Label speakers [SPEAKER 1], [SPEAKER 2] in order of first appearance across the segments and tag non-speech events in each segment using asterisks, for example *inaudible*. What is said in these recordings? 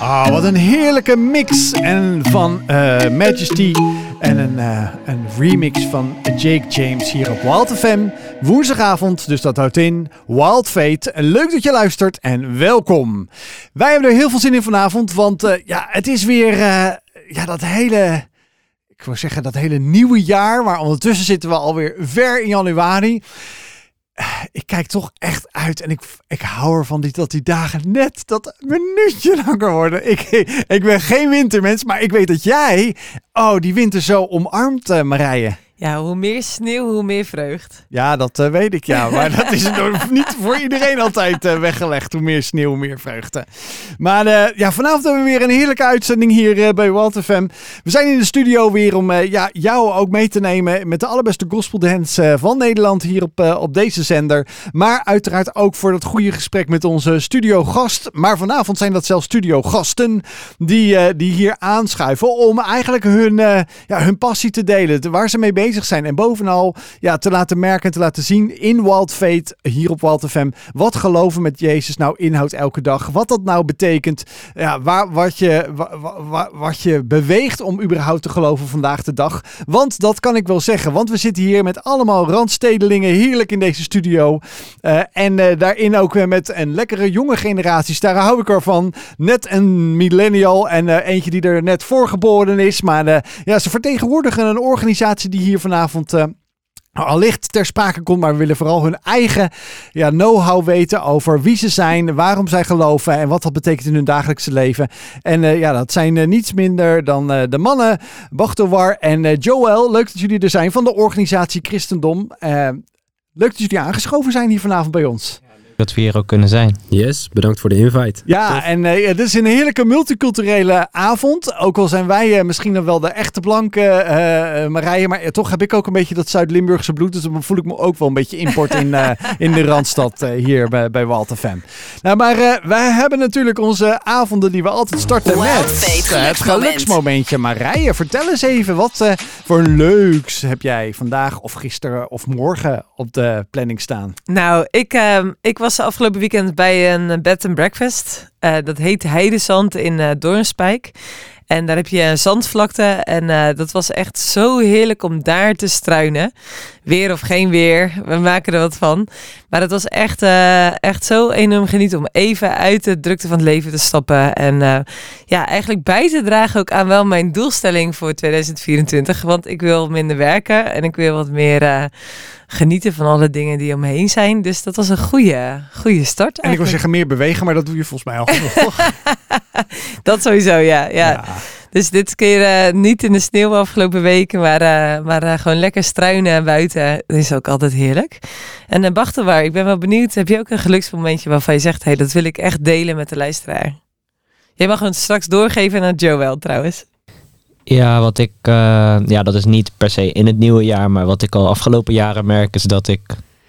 [SPEAKER 1] Ah, wat een heerlijke mix en van eh, Majesty en een, eh, een remix van Jake James hier op Wild FM. Woensdagavond, dus dat houdt in Wild Fate. Leuk dat je luistert en welkom. Wij hebben er heel veel zin in vanavond, want eh, ja, het is weer ja, dat hele, ik wil zeggen dat hele nieuwe jaar, maar ondertussen zitten we alweer ver in januari ik kijk toch echt uit en ik, ik hou ervan die, dat die dagen net dat minuutje *laughs* langer worden. Ik, ik ben geen wintermens, maar ik weet dat jij, oh, die winter zo omarmt, uh, Marije.
[SPEAKER 2] Ja, hoe meer sneeuw, hoe meer vreugd.
[SPEAKER 1] Ja, dat uh, weet ik ja. Maar dat is *laughs* niet voor iedereen altijd uh, weggelegd. Hoe meer sneeuw, hoe meer vreugde. Maar uh, ja, vanavond hebben we weer een heerlijke uitzending hier bij Walter FM. We zijn in de studio weer om ja, jou ook mee te nemen met de allerbeste gospel dance van Nederland hier op, op deze zender. Maar uiteraard ook voor dat goede gesprek met onze studiogast. Maar vanavond zijn dat zelfs studiogasten die, die hier aanschuiven om eigenlijk hun, ja, hun passie te delen. Waar ze mee bezig zijn. En bovenal ja, te laten merken en te laten zien in Wild Fate, hier op Wild FM, wat geloven met Jezus nou inhoudt elke dag. Wat dat nou betekent. Ja, waar, wat, je, wat, wat je beweegt om überhaupt te geloven vandaag de dag. Want dat kan ik wel zeggen. Want we zitten hier met allemaal randstedelingen heerlijk in deze studio. Uh, en uh, daarin ook met een lekkere jonge generatie. Daar hou ik ervan. Net een millennial en uh, eentje die er net voor geboren is. Maar ja, ze vertegenwoordigen een organisatie die hier vanavond uh, allicht ter sprake komt. Maar we willen vooral hun eigen ja, know-how weten over wie ze zijn, waarom zij geloven en wat dat betekent in hun dagelijkse leven. En uh, ja, dat zijn uh, niets minder dan de mannen Bachtowar en Joel. Leuk dat jullie er zijn van de organisatie Christendom. leuk dat jullie aangeschoven zijn hier vanavond bij ons
[SPEAKER 3] dat we hier ook kunnen zijn.
[SPEAKER 4] Yes, bedankt voor de invite.
[SPEAKER 1] Ja, en uh, dit is een heerlijke multiculturele avond. Ook al zijn wij uh, misschien dan wel de echte blanke uh, Marije, maar toch heb ik ook een beetje dat Zuid-Limburgse bloed. Dus dan voel ik me ook wel een beetje import in, *laughs* in de Randstad hier bij, bij Walter Fem. Nou, maar wij hebben natuurlijk onze avonden die we altijd starten met het geluksmomentje. Marije, vertel eens even, wat voor leuks heb jij vandaag of gisteren of morgen op de planning staan?
[SPEAKER 2] Nou, ik, ehm, ik was was afgelopen weekend bij een bed and breakfast. Uh, dat heet Heidezand in uh, Doornspijk. En daar heb je een zandvlakte. En uh, dat was echt zo heerlijk om daar te struinen. Weer of geen weer, we maken er wat van. Maar het was echt, uh, echt zo enorm genieten om even uit de drukte van het leven te stappen. En uh, ja, eigenlijk bij te dragen ook aan wel mijn doelstelling voor 2024. Want ik wil minder werken en ik wil wat meer genieten van alle dingen die omheen zijn. Dus dat was een goede, goede start.
[SPEAKER 1] En ik wil zeggen meer bewegen, maar dat doe je volgens mij al genoeg? *laughs* *laughs*
[SPEAKER 2] dat sowieso, ja. ja. Dus dit keer uh, niet in de sneeuw afgelopen weken, maar, uh, maar uh, gewoon lekker struinen buiten. Dat is ook altijd heerlijk. En uh, Bachtelwaar, ik ben wel benieuwd. Heb je ook een geluksmomentje waarvan je zegt, hey, dat wil ik echt delen met de luisteraar? Jij mag het straks doorgeven aan Joel trouwens.
[SPEAKER 3] Ja, wat ik, ja, dat is niet per se in het nieuwe jaar, maar wat ik al afgelopen jaren merk is dat ik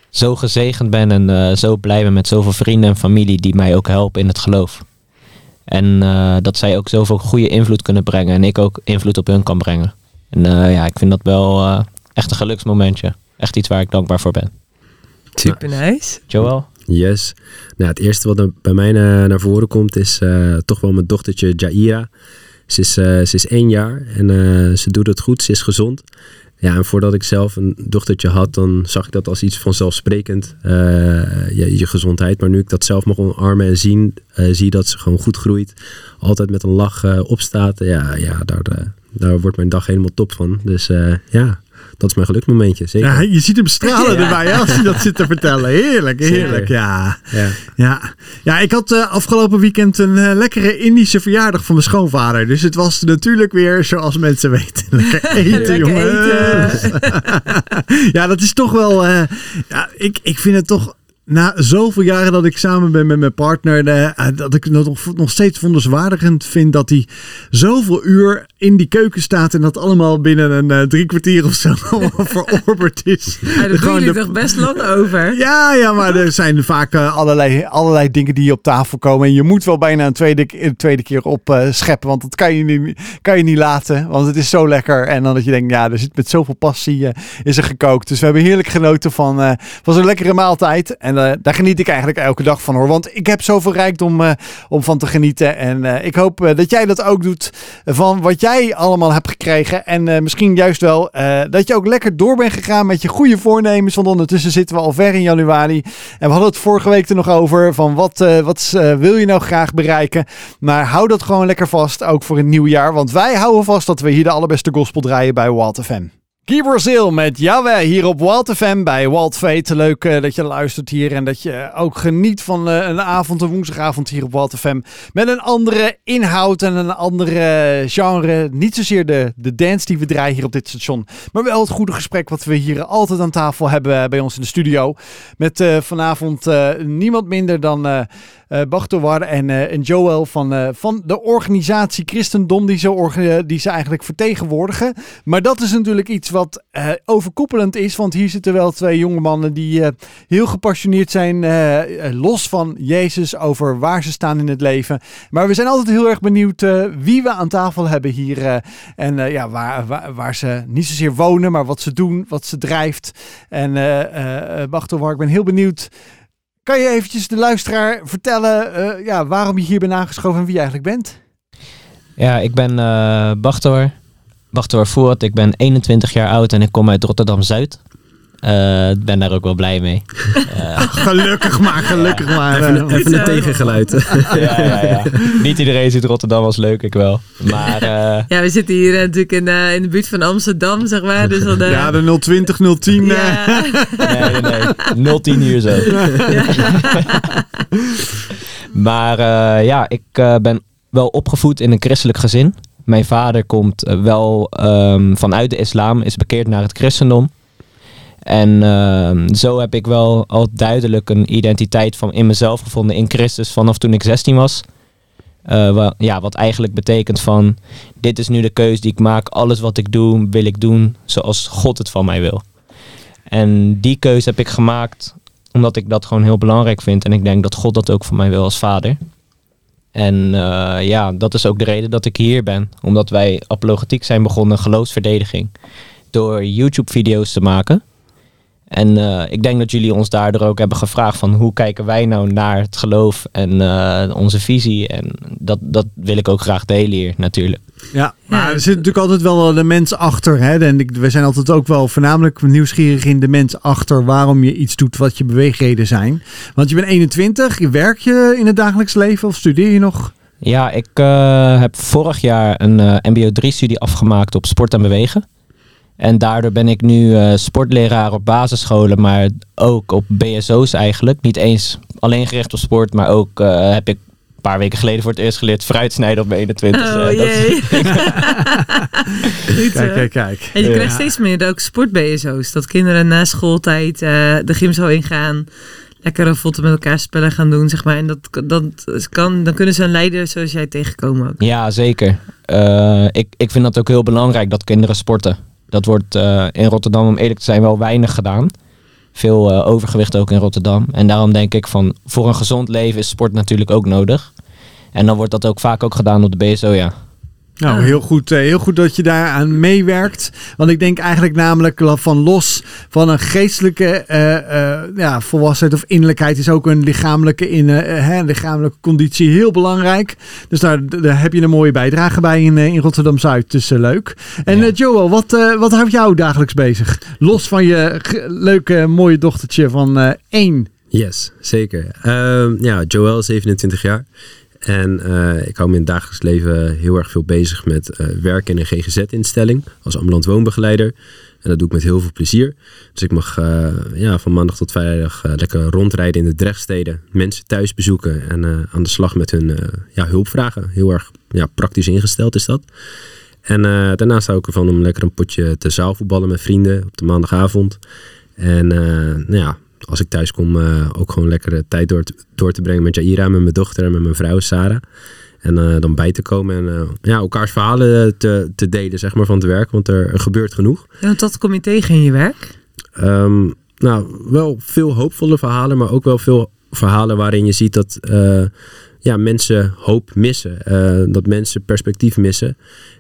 [SPEAKER 3] zo gezegend ben en zo blij ben met zoveel vrienden en familie die mij ook helpen in het geloof. En uh, dat zij ook zoveel goede invloed kunnen brengen en ik ook invloed op hun kan brengen. En uh, ja, ik vind dat wel uh, echt een geluksmomentje. Echt iets waar ik dankbaar voor ben.
[SPEAKER 2] Super nice.
[SPEAKER 3] Joel?
[SPEAKER 4] Yes. Nou, het eerste wat bij mij naar, naar voren komt is toch wel mijn dochtertje Jaira. Ze is, ze is één jaar en ze doet het goed, ze is gezond. Ja, en voordat ik zelf een dochtertje had, dan zag ik dat als iets vanzelfsprekend, uh, je, je, gezondheid. Maar nu ik dat zelf mag omarmen en zien, uh, zie dat ze gewoon goed groeit. Altijd met een lach uh, opstaat. Ja, ja daar, daar wordt mijn dag helemaal top van. Dus ja, dat is mijn geluksmomentje, zeker.
[SPEAKER 1] Ja, je ziet hem stralen erbij als je dat zit te vertellen. Heerlijk, heerlijk. Ja. Ja. ja. Ja. ik had uh, afgelopen weekend een uh, lekkere Indische verjaardag van mijn schoonvader. Dus het was natuurlijk weer, zoals mensen weten, *laughs* lekker *laughs* eten, jongens. *laughs* ja, dat is toch wel... Uh, ja, ik, ik vind het toch na zoveel jaren dat ik samen ben met mijn partner, dat ik het nog, nog steeds wonderswaardigend vind dat hij zoveel uur in die keuken staat en dat allemaal binnen een uh, drie kwartier of zo *laughs* verorberd is.
[SPEAKER 2] Ja, daar doen jullie toch best lang over?
[SPEAKER 1] Ja, ja, maar er zijn vaak uh, allerlei, allerlei dingen die op tafel komen. En je moet wel bijna een tweede, een tweede keer op uh, scheppen, want dat kan je, niet, kan je niet laten. Want het is zo lekker. En dan dat je denkt, ja, er zit met zoveel passie is er gekookt. Dus we hebben heerlijk genoten van, van zo'n lekkere maaltijd. En daar geniet ik eigenlijk elke dag van hoor. Want ik heb zoveel rijkdom om van te genieten. En ik hoop dat jij dat ook doet van wat jij allemaal hebt gekregen. En uh, misschien juist wel uh, dat je ook lekker door bent gegaan met je goede voornemens. Want ondertussen zitten we al ver in januari. En we hadden het vorige week er nog over van wat, uh, wat wil je nou graag bereiken. Maar hou dat gewoon lekker vast, ook voor het nieuwe jaar. Want wij houden vast dat we hier de allerbeste gospel draaien bij Walt FM. Guy Brazil met Yahweh hier op Walt FM bij Walt Fate. Leuk uh, dat je luistert hier en dat je ook geniet van uh, een avond, een woensdagavond hier op Walt FM. Met een andere inhoud en een andere genre. Niet zozeer de, de dance die we draaien hier op dit station. Maar wel het goede gesprek wat we hier altijd aan tafel hebben bij ons in de studio. Met vanavond niemand minder dan uh, en, uh, en Joel van, uh, van de organisatie Christendom die ze, die ze eigenlijk vertegenwoordigen. Maar dat is natuurlijk iets wat overkoepelend is, want hier zitten wel twee jonge mannen die heel gepassioneerd zijn, los van Jezus, over waar ze staan in het leven. Maar we zijn altijd heel erg benieuwd wie we aan tafel hebben hier en ja, waar, waar, ze niet zozeer wonen, maar wat ze doen, wat ze drijft. En Bachtowar, ik ben heel benieuwd kan je eventjes de luisteraar vertellen uh, ja, waarom je hier bent aangeschoven en wie je eigenlijk bent?
[SPEAKER 3] Ja, ik ben uh, Bachtor. Bachtor Voort. Ik ben 21 jaar oud en ik kom uit Rotterdam-Zuid. Uh, ben daar ook wel blij mee.
[SPEAKER 1] Uh, *laughs* gelukkig maar, gelukkig maar.
[SPEAKER 4] Even, even een tegengeluid.
[SPEAKER 3] ja, ja, ja. Niet iedereen ziet Rotterdam als leuk, ik wel. Maar, uh... *laughs*
[SPEAKER 2] Ja, we zitten hier natuurlijk in, in de buurt van Amsterdam, zeg maar. Dus dan,
[SPEAKER 1] Ja, de 020, 010.
[SPEAKER 3] Ja. nee, nee, nee. 010 hier zo. *laughs* maar ja, ik ben wel opgevoed in een christelijk gezin. Mijn vader komt wel um, vanuit de islam, is bekeerd naar het christendom. En uh, zo heb ik wel al duidelijk een identiteit van in mezelf gevonden in Christus vanaf toen ik 16 was. Uh, wel, ja, wat eigenlijk betekent van dit is nu de keuze die ik maak. Alles wat ik doe, wil ik doen zoals God het van mij wil. En die keuze heb ik gemaakt omdat ik dat gewoon heel belangrijk vind. En ik denk dat God dat ook van mij wil als vader. En uh, ja, dat is ook de reden dat ik hier ben. Omdat wij apologetiek zijn begonnen, geloofsverdediging. Door YouTube-video's te maken. En uh, ik denk dat jullie ons daardoor ook hebben gevraagd van hoe kijken wij nou naar het geloof en uh, onze visie. En dat, dat wil ik ook graag delen hier natuurlijk.
[SPEAKER 1] Ja, maar er zit natuurlijk altijd wel de mens achter. Hè? En ik, we zijn altijd ook wel voornamelijk nieuwsgierig in de mens achter waarom je iets doet wat je beweegreden zijn. Want je bent 21, je werk je in het dagelijks leven of studeer je nog?
[SPEAKER 3] Ja, ik uh, heb vorig jaar een MBO 3 studie afgemaakt op sport en bewegen. En daardoor ben ik nu uh, sportleraar op basisscholen, maar ook op BSO's eigenlijk. Niet eens alleen gericht op sport, maar ook uh, heb ik een paar weken geleden voor het eerst geleerd fruitsnijden op mijn 21.
[SPEAKER 2] Oh, uh, jee. *laughs*
[SPEAKER 1] kijk, kijk, kijk.
[SPEAKER 2] En je krijgt ja. steeds meer ook sport-BSO's. Dat kinderen na schooltijd de gymzaal ingaan lekkere foto met elkaar spellen gaan doen, zeg maar. En dat, dat kan, dan kunnen ze een leider zoals jij tegenkomen ook.
[SPEAKER 3] Ja, zeker. Uh, ik, ik vind dat ook heel belangrijk dat kinderen sporten. Dat wordt uh, in Rotterdam, om eerlijk te zijn, wel weinig gedaan. Veel uh, overgewicht ook in Rotterdam. En daarom denk ik van, voor een gezond leven is sport natuurlijk ook nodig. En dan wordt dat ook vaak ook gedaan op de BSO, ja.
[SPEAKER 1] Nou, heel goed, heel goed dat je daaraan meewerkt. Want ik denk eigenlijk namelijk van los van een geestelijke uh, uh, ja, volwassenheid of innerlijkheid is ook een lichamelijke, in, uh, hè, lichamelijke conditie heel belangrijk. Dus daar, daar heb je een mooie bijdrage bij in, in Rotterdam-Zuid. Dus leuk. En ja. Joel, wat, wat houdt jou dagelijks bezig? Los van je leuke, mooie dochtertje van één.
[SPEAKER 4] Yes, zeker. Ehm, ja, Joel is 27 jaar. En uh, ik hou me in het dagelijks leven heel erg veel bezig met uh, werken in een GGZ-instelling als ambulant woonbegeleider. En dat doe ik met heel veel plezier. Dus ik mag uh, ja, van maandag tot vrijdag lekker rondrijden in de drechtsteden, mensen thuis bezoeken en aan de slag met hun ja, hulpvragen. Heel erg ja, praktisch ingesteld is dat. En daarnaast hou ik ervan om lekker een potje te zaalvoetballen met vrienden op de maandagavond. En nou ja, als ik thuis kom, uh, ook gewoon lekker tijd door te, door te brengen met Jaira, met mijn dochter en met mijn vrouw Sarah. En eh, dan bij te komen en eh, ja, elkaars verhalen te, te delen zeg maar, van het werk. Want er, er gebeurt genoeg.
[SPEAKER 2] Ja, want dat kom je tegen in je werk?
[SPEAKER 4] Ehm, nou, wel veel hoopvolle verhalen, maar ook wel veel verhalen waarin je ziet dat eh, ja, mensen hoop missen. Eh, dat mensen perspectief missen.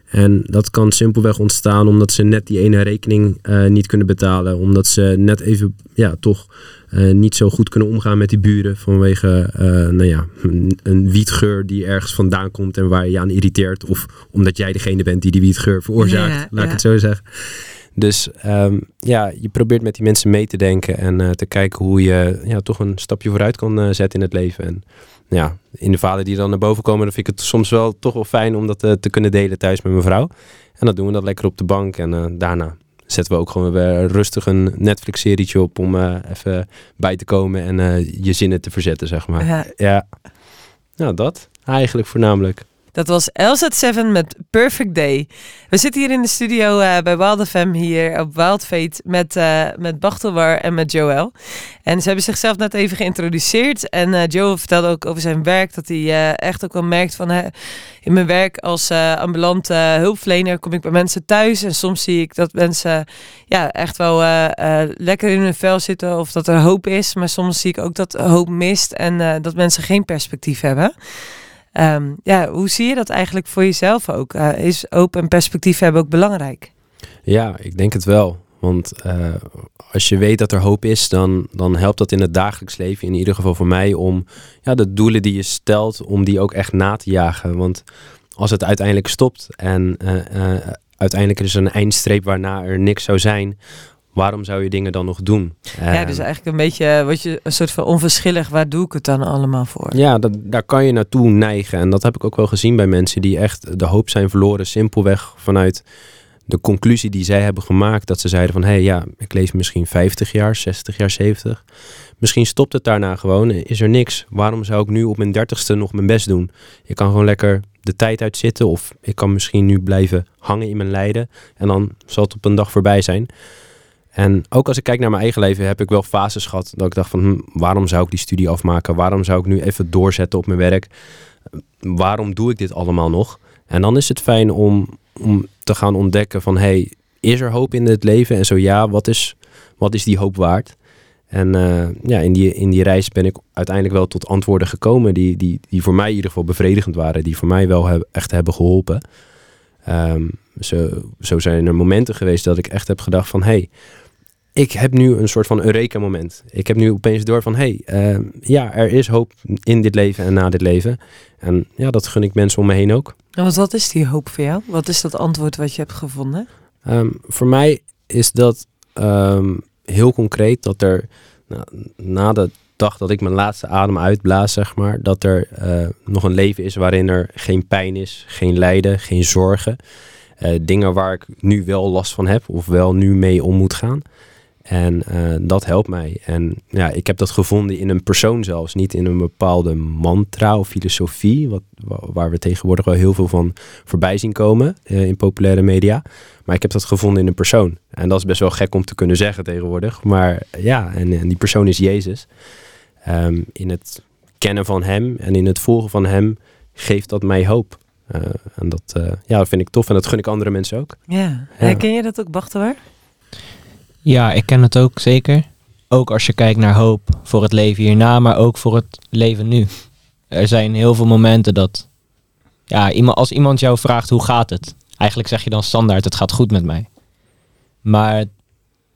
[SPEAKER 4] En dat kan simpelweg ontstaan omdat ze net die ene rekening eh, niet kunnen betalen. Omdat ze net even ja, toch eh, niet zo goed kunnen omgaan met die buren. Vanwege eh, nou ja, een, een wietgeur die ergens vandaan komt en waar je je aan irriteert. Of omdat jij degene bent die die wietgeur veroorzaakt.
[SPEAKER 2] Ja,
[SPEAKER 4] laat ik het zo zeggen. Dus ehm, ja, je probeert met die mensen mee te denken en te kijken hoe je ja, toch een stapje vooruit kan zetten in het leven. En ja, in de verhalen die dan naar boven komen, dan vind ik het soms wel toch wel fijn om dat eh, te kunnen delen thuis met mijn vrouw. En dan doen we dat lekker op de bank en eh, daarna zetten we ook gewoon weer rustig een Netflix-serietje op om eh, even bij te komen en je zinnen te verzetten, zeg maar.
[SPEAKER 2] Ja.
[SPEAKER 4] Ja, nou dat eigenlijk voornamelijk.
[SPEAKER 2] Dat was LZ7 met Perfect Day. We zitten hier in de studio eh, bij Wild FM hier op Wild met, eh met Bachtelwar en met Joël. En ze hebben zichzelf net even geïntroduceerd. En eh Joël vertelde ook over zijn werk dat hij echt ook wel merkt van... in mijn werk als ambulante hulpverlener kom ik bij mensen thuis. En soms zie ik dat mensen ja, echt wel lekker in hun vel zitten of dat er hoop is. Maar soms zie ik ook dat hoop mist en dat mensen geen perspectief hebben. Ehm, ja, hoe zie je dat eigenlijk voor jezelf ook? Eh, is hoop en perspectief hebben ook belangrijk?
[SPEAKER 4] Ja, ik denk het wel. Want eh, als je weet dat er hoop is, dan, dan helpt dat in het dagelijks leven, in ieder geval voor mij, om ja, de doelen die je stelt, om die ook echt na te jagen. Want als het uiteindelijk stopt en eh, uiteindelijk is er een eindstreep waarna er niks zou zijn, waarom zou je dingen dan nog doen?
[SPEAKER 2] ja,
[SPEAKER 4] Ehm,
[SPEAKER 2] dus eigenlijk een beetje wat je een soort van onverschillig. Waar doe ik het dan allemaal voor?
[SPEAKER 4] Ja, dat, daar kan je naartoe neigen. En dat heb ik ook wel gezien bij mensen die echt de hoop zijn verloren. Simpelweg vanuit de conclusie die zij hebben gemaakt. Dat ze zeiden van, hé hey, ja, ik leef misschien 50 jaar, 60 jaar, 70. Misschien stopt het daarna gewoon. Is er niks. Waarom zou ik nu op mijn dertigste nog mijn best doen? Ik kan gewoon lekker de tijd uitzitten. Of ik kan misschien nu blijven hangen in mijn lijden. En dan zal het op een dag voorbij zijn. En ook als ik kijk naar mijn eigen leven, heb ik wel fases gehad dat ik dacht van, hm, waarom zou ik die studie afmaken? Waarom zou ik nu even doorzetten op mijn werk? Waarom doe ik dit allemaal nog? En dan is het fijn om, om te gaan ontdekken van, hey, is er hoop in het leven? En zo ja, wat is, wat is die hoop waard? En eh, ja, in die, in die reis ben ik uiteindelijk wel tot antwoorden gekomen die, die, die voor mij in ieder geval bevredigend waren. Die voor mij wel echt hebben geholpen. Ehm, zo, zo zijn er momenten geweest dat ik echt heb gedacht van... hey, ik heb nu een soort van Eureka-moment. Ik heb nu opeens door van... hey, ehm, ja, er is hoop in dit leven en na dit leven. En ja, dat gun ik mensen om me heen ook.
[SPEAKER 2] En wat, wat is die hoop voor jou? Wat is dat antwoord wat je hebt gevonden?
[SPEAKER 4] Ehm, voor mij is dat ehm, heel concreet dat er nou, na de dag dat ik mijn laatste adem uitblaas, zeg maar, dat er eh, nog een leven is waarin er geen pijn is, geen lijden, geen zorgen. Eh, dingen waar ik nu wel last van heb of wel nu mee om moet gaan. En eh, dat helpt mij. En ja, ik heb dat gevonden in een persoon zelfs, niet in een bepaalde mantra of filosofie, wat, wa- waar we tegenwoordig wel heel veel van voorbij zien komen eh, in populaire media. Maar ik heb dat gevonden in een persoon. En dat is best wel gek om te kunnen zeggen tegenwoordig. Maar ja, en, en die persoon is Jezus. Ehm, in het kennen van Hem en in het volgen van Hem geeft dat mij hoop. Eh, en dat, eh, ja, dat vind ik tof en dat gun ik andere mensen ook.
[SPEAKER 2] Ja.
[SPEAKER 4] Ja.
[SPEAKER 2] Herken je dat ook, Bachtelwar?
[SPEAKER 3] Ja, ik ken het ook zeker. Ook als je kijkt naar hoop voor het leven hierna, maar ook voor het leven nu. Er zijn heel veel momenten dat, ja, als iemand jou vraagt hoe gaat het, eigenlijk zeg je dan standaard het gaat goed met mij. Maar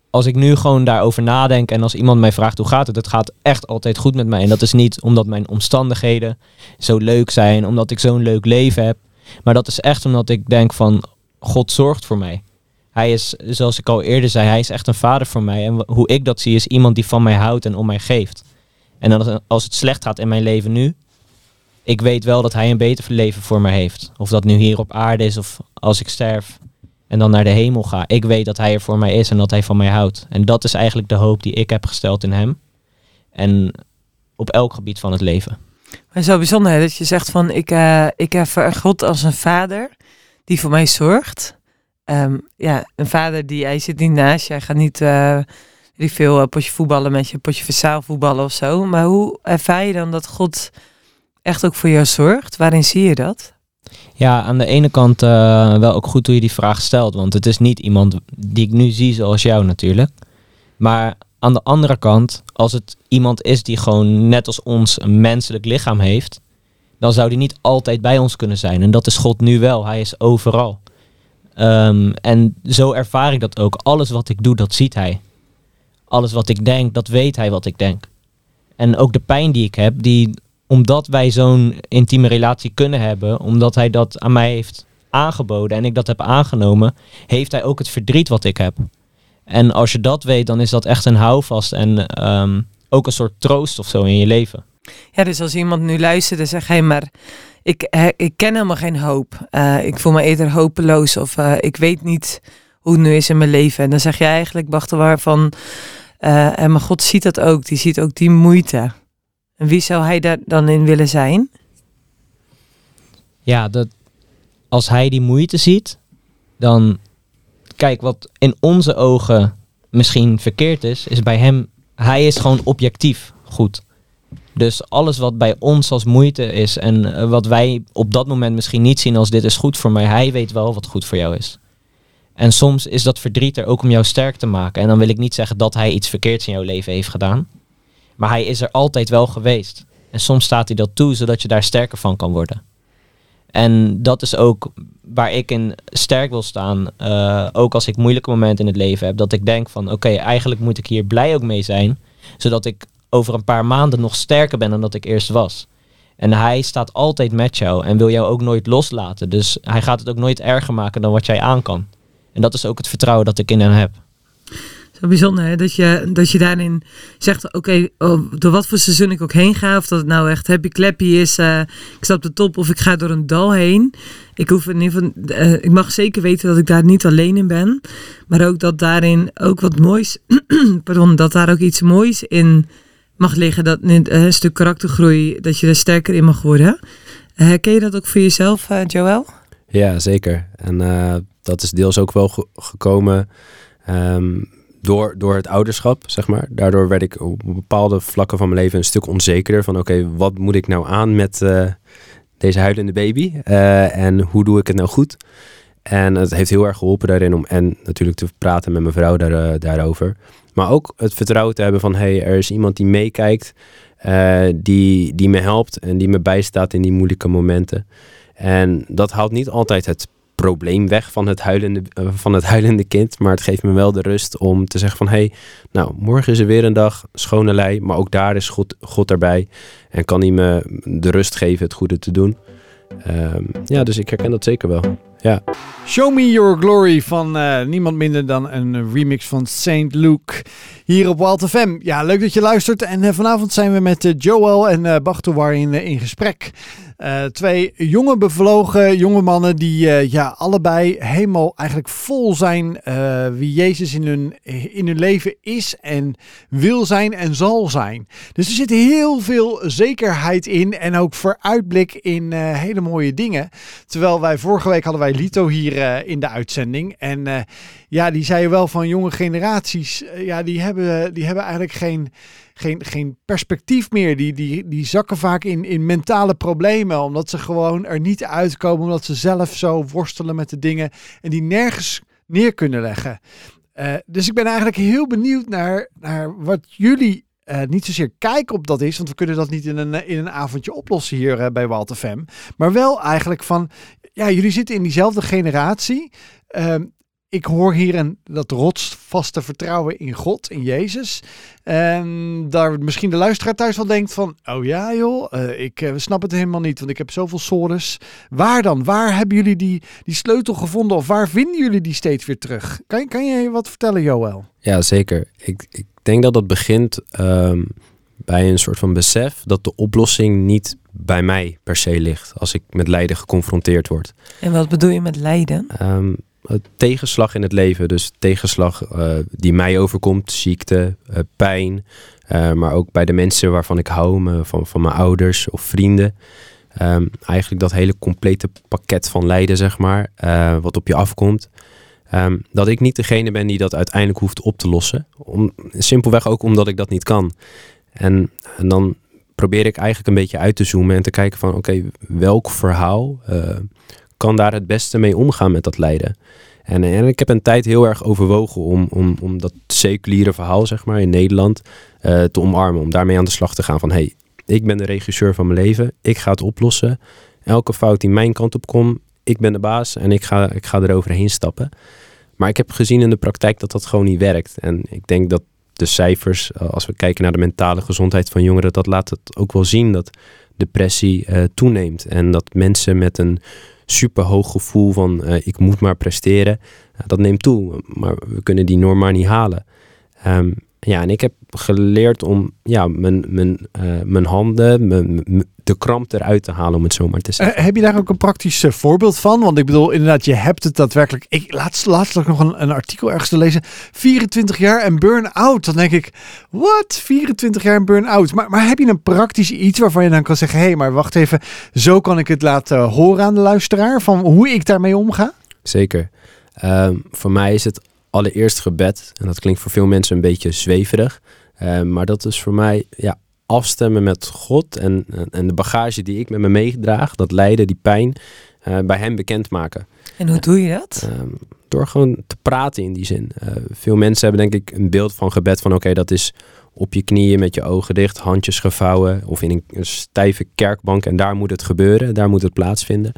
[SPEAKER 3] als ik nu gewoon daarover nadenk en als iemand mij vraagt hoe gaat het, het gaat echt altijd goed met mij. En dat is niet omdat mijn omstandigheden zo leuk zijn, omdat ik zo'n leuk leven heb, maar dat is echt omdat ik denk van God zorgt voor mij. Hij is, zoals ik al eerder zei, hij is echt een vader voor mij. En hoe ik dat zie, is iemand die van mij houdt en om mij geeft. En dan als het slecht gaat in mijn leven nu, ik weet wel dat hij een beter leven voor mij heeft. Of dat nu hier op aarde is of als ik sterf en dan naar de hemel ga. Ik weet dat hij er voor mij is en dat hij van mij houdt. En dat is eigenlijk de hoop die ik heb gesteld in hem. En op elk gebied van het leven.
[SPEAKER 2] Maar zo bijzonder dat je zegt van ik, eh ik ervaar God als een vader die voor mij zorgt. Ehm, ja, een vader die, hij zit niet naast je, hij gaat niet eh, veel eh, potje voetballen met je, potje verzaal voetballen of zo. Maar hoe ervaar je dan dat God echt ook voor jou zorgt. Waarin zie je dat?
[SPEAKER 3] Ja, aan de ene kant uh, wel ook goed hoe je die vraag stelt. Want het is niet iemand die ik nu zie zoals jou natuurlijk. Maar aan de andere kant, als het iemand is die gewoon net als ons een menselijk lichaam heeft, dan zou die niet altijd bij ons kunnen zijn. En dat is God nu wel. Hij is overal. Um, en zo ervaar ik dat ook. Alles wat ik doe, dat ziet hij. Alles wat ik denk, dat weet hij wat ik denk. En ook de pijn die ik heb, die, omdat wij zo'n intieme relatie kunnen hebben, omdat hij dat aan mij heeft aangeboden en ik dat heb aangenomen, heeft hij ook het verdriet wat ik heb. En als je dat weet, dan is dat echt een houvast en um, ook een soort troost of zo in je leven.
[SPEAKER 2] Ja, dus als iemand nu luistert en zegt, hé, maar ik, ik ken helemaal geen hoop. Uh, ik voel me eerder hopeloos of uh, ik weet niet hoe het nu is in mijn leven. En dan zeg je eigenlijk, Bachtelwaar, van, uh, en mijn God ziet dat ook. Die ziet ook die moeite. En wie zou hij daar dan in willen zijn?
[SPEAKER 3] Ja, dat, als hij die moeite ziet, dan kijk, wat in onze ogen misschien verkeerd is, is bij hem, hij is gewoon objectief goed. Dus alles wat bij ons als moeite is en eh, wat wij op dat moment misschien niet zien als dit is goed voor mij, hij weet wel wat goed voor jou is. En soms is dat verdriet er ook om jou sterk te maken. En dan wil ik niet zeggen dat hij iets verkeerds in jouw leven heeft gedaan. Maar hij is er altijd wel geweest. En soms staat hij dat toe, zodat je daar sterker van kan worden. En dat is ook waar ik in sterk wil staan. Uh, ook als ik moeilijke momenten in het leven heb. Dat ik denk van oké, eigenlijk moet ik hier blij ook mee zijn. Zodat ik over een paar maanden nog sterker ben dan dat ik eerst was. En hij staat altijd met jou en wil jou ook nooit loslaten. Dus hij gaat het ook nooit erger maken dan wat jij aan kan. En dat is ook het vertrouwen dat ik in hem heb.
[SPEAKER 2] Zo bijzonder hè? Dat, je, dat je daarin zegt, oké, okay, oh, door wat voor seizoen ik ook heen ga, of dat het nou echt happy clappy is, uh, ik sta op de top of ik ga door een dal heen. Ik, hoef in ieder geval, uh, ik mag zeker weten dat ik daar niet alleen in ben, maar ook dat daarin ook wat moois, *clears throat* pardon, dat daar ook iets moois in mag liggen, dat uh, een stuk karaktergroei, dat je er sterker in mag worden. Herken je dat ook voor jezelf, Joël?
[SPEAKER 4] Ja, zeker. En dat is deels ook wel ge gekomen um, door, door het ouderschap, zeg maar. Daardoor werd ik op bepaalde vlakken van mijn leven een stuk onzekerder. Van oké, wat moet ik nou aan met deze huilende baby? En hoe doe ik het nou goed? En het heeft heel erg geholpen daarin om en natuurlijk te praten met mijn vrouw daar, uh, daarover. Maar ook het vertrouwen te hebben van hey, er is iemand die meekijkt, die, die me helpt en die me bijstaat in die moeilijke momenten. En dat haalt niet altijd het probleem weg van het, huilende, uh, van het huilende kind. Maar het geeft me wel de rust om te zeggen van... hé, hey, nou, morgen is er weer een dag, schone lei. Maar ook daar is God, God erbij. En kan hij me de rust geven het goede te doen. Um, ja, dus ik herken dat zeker wel. Ja.
[SPEAKER 1] Show Me Your Glory van uh, niemand minder dan een remix van Saint Luke hier op Wild FM. Ja, leuk dat je luistert. En uh, vanavond zijn we met uh, Joel en uh, in gesprek. Uh, twee jonge bevlogen jonge mannen die uh, ja, allebei helemaal eigenlijk vol zijn uh, wie Jezus in hun, in hun leven is en wil zijn en zal zijn. Dus er zit heel veel zekerheid in en ook vooruitblik in hele mooie dingen. Terwijl wij vorige week hadden wij Lito hier in de uitzending en ja, die zei wel van jonge generaties, ja, die hebben, die hebben eigenlijk geen geen, geen perspectief meer. Die, die, die zakken vaak in, in mentale problemen. Omdat ze gewoon er niet uitkomen. Omdat ze zelf zo worstelen met de dingen. En die nergens neer kunnen leggen. Uh, dus ik ben eigenlijk heel benieuwd naar, naar wat jullie uh, niet zozeer kijken op dat is, want we kunnen dat niet in een, in een avondje oplossen hier uh, bij Walt FM. Maar wel eigenlijk van, ja, jullie zitten in diezelfde generatie. Uh, ik hoor hier een, dat rotsvaste vertrouwen in God, in Jezus. En daar misschien de luisteraar thuis wel denkt van, oh ja joh, uh, ik uh, snap het helemaal niet, want ik heb zoveel sores. Waar dan? Waar hebben jullie die, die sleutel gevonden of waar vinden jullie die steeds weer terug? Kan, kan je wat vertellen Joël?
[SPEAKER 4] Ja, zeker. Ik, ik denk dat dat begint um, bij een soort van besef dat de oplossing niet bij mij per se ligt als ik met lijden geconfronteerd word.
[SPEAKER 2] En wat bedoel je met lijden?
[SPEAKER 4] Um, tegenslag in het leven. Dus tegenslag uh, die mij overkomt, ziekte, uh, pijn. Maar ook bij de mensen waarvan ik hou, me, van, van mijn ouders of vrienden. Um, eigenlijk dat hele complete pakket van lijden, zeg maar, wat op je afkomt. Um, dat ik niet degene ben die dat uiteindelijk hoeft op te lossen. Om, simpelweg ook omdat ik dat niet kan. En, en dan probeer ik eigenlijk een beetje uit te zoomen en te kijken van oké, welk verhaal kan daar het beste mee omgaan met dat lijden? En, en ik heb een tijd heel erg overwogen om, om, om dat seculiere verhaal, zeg maar, in Nederland uh, te omarmen. Om daarmee aan de slag te gaan van hey, ik ben de regisseur van mijn leven, ik ga het oplossen. Elke fout die mijn kant op komt, ik ben de baas en ik ga, ik ga eroverheen stappen. Maar ik heb gezien in de praktijk dat dat gewoon niet werkt. En ik denk dat de cijfers, eh, als we kijken naar de mentale gezondheid van jongeren, dat laat het ook wel zien dat depressie uh, toeneemt. En dat mensen met een superhoog gevoel van uh, ik moet maar presteren, dat neemt toe. Maar we kunnen die norm maar niet halen. Um, ja, en ik heb geleerd om ja, mijn, mijn, uh, mijn handen, mijn, de kramp eruit te halen, om het zo maar te zeggen.
[SPEAKER 1] Uh, heb je daar ook een praktisch uh, voorbeeld van? Want ik bedoel, inderdaad, je hebt het daadwerkelijk. Ik laatst, laatst nog een, een artikel ergens te lezen. 24 jaar en burn-out. Dan denk ik, wat? 24 jaar en burn-out. Maar, maar heb je een praktisch iets waarvan je dan kan zeggen: hé, hey, maar wacht even, zo kan ik het laten horen aan de luisteraar van hoe ik daarmee omga?
[SPEAKER 4] Zeker. Um, voor mij is het allereerst gebed. En dat klinkt voor veel mensen een beetje zweverig. Uh, maar dat is voor mij ja, afstemmen met God en, en de bagage die ik met me meedraag, dat lijden, die pijn, uh, bij hem bekendmaken.
[SPEAKER 2] En hoe doe je dat?
[SPEAKER 4] Uh, door gewoon te praten in die zin. Eh, veel mensen hebben denk ik een beeld van gebed van oké, okay, dat is op je knieën met je ogen dicht, handjes gevouwen of in een, een stijve kerkbank en daar moet het gebeuren, daar moet het plaatsvinden.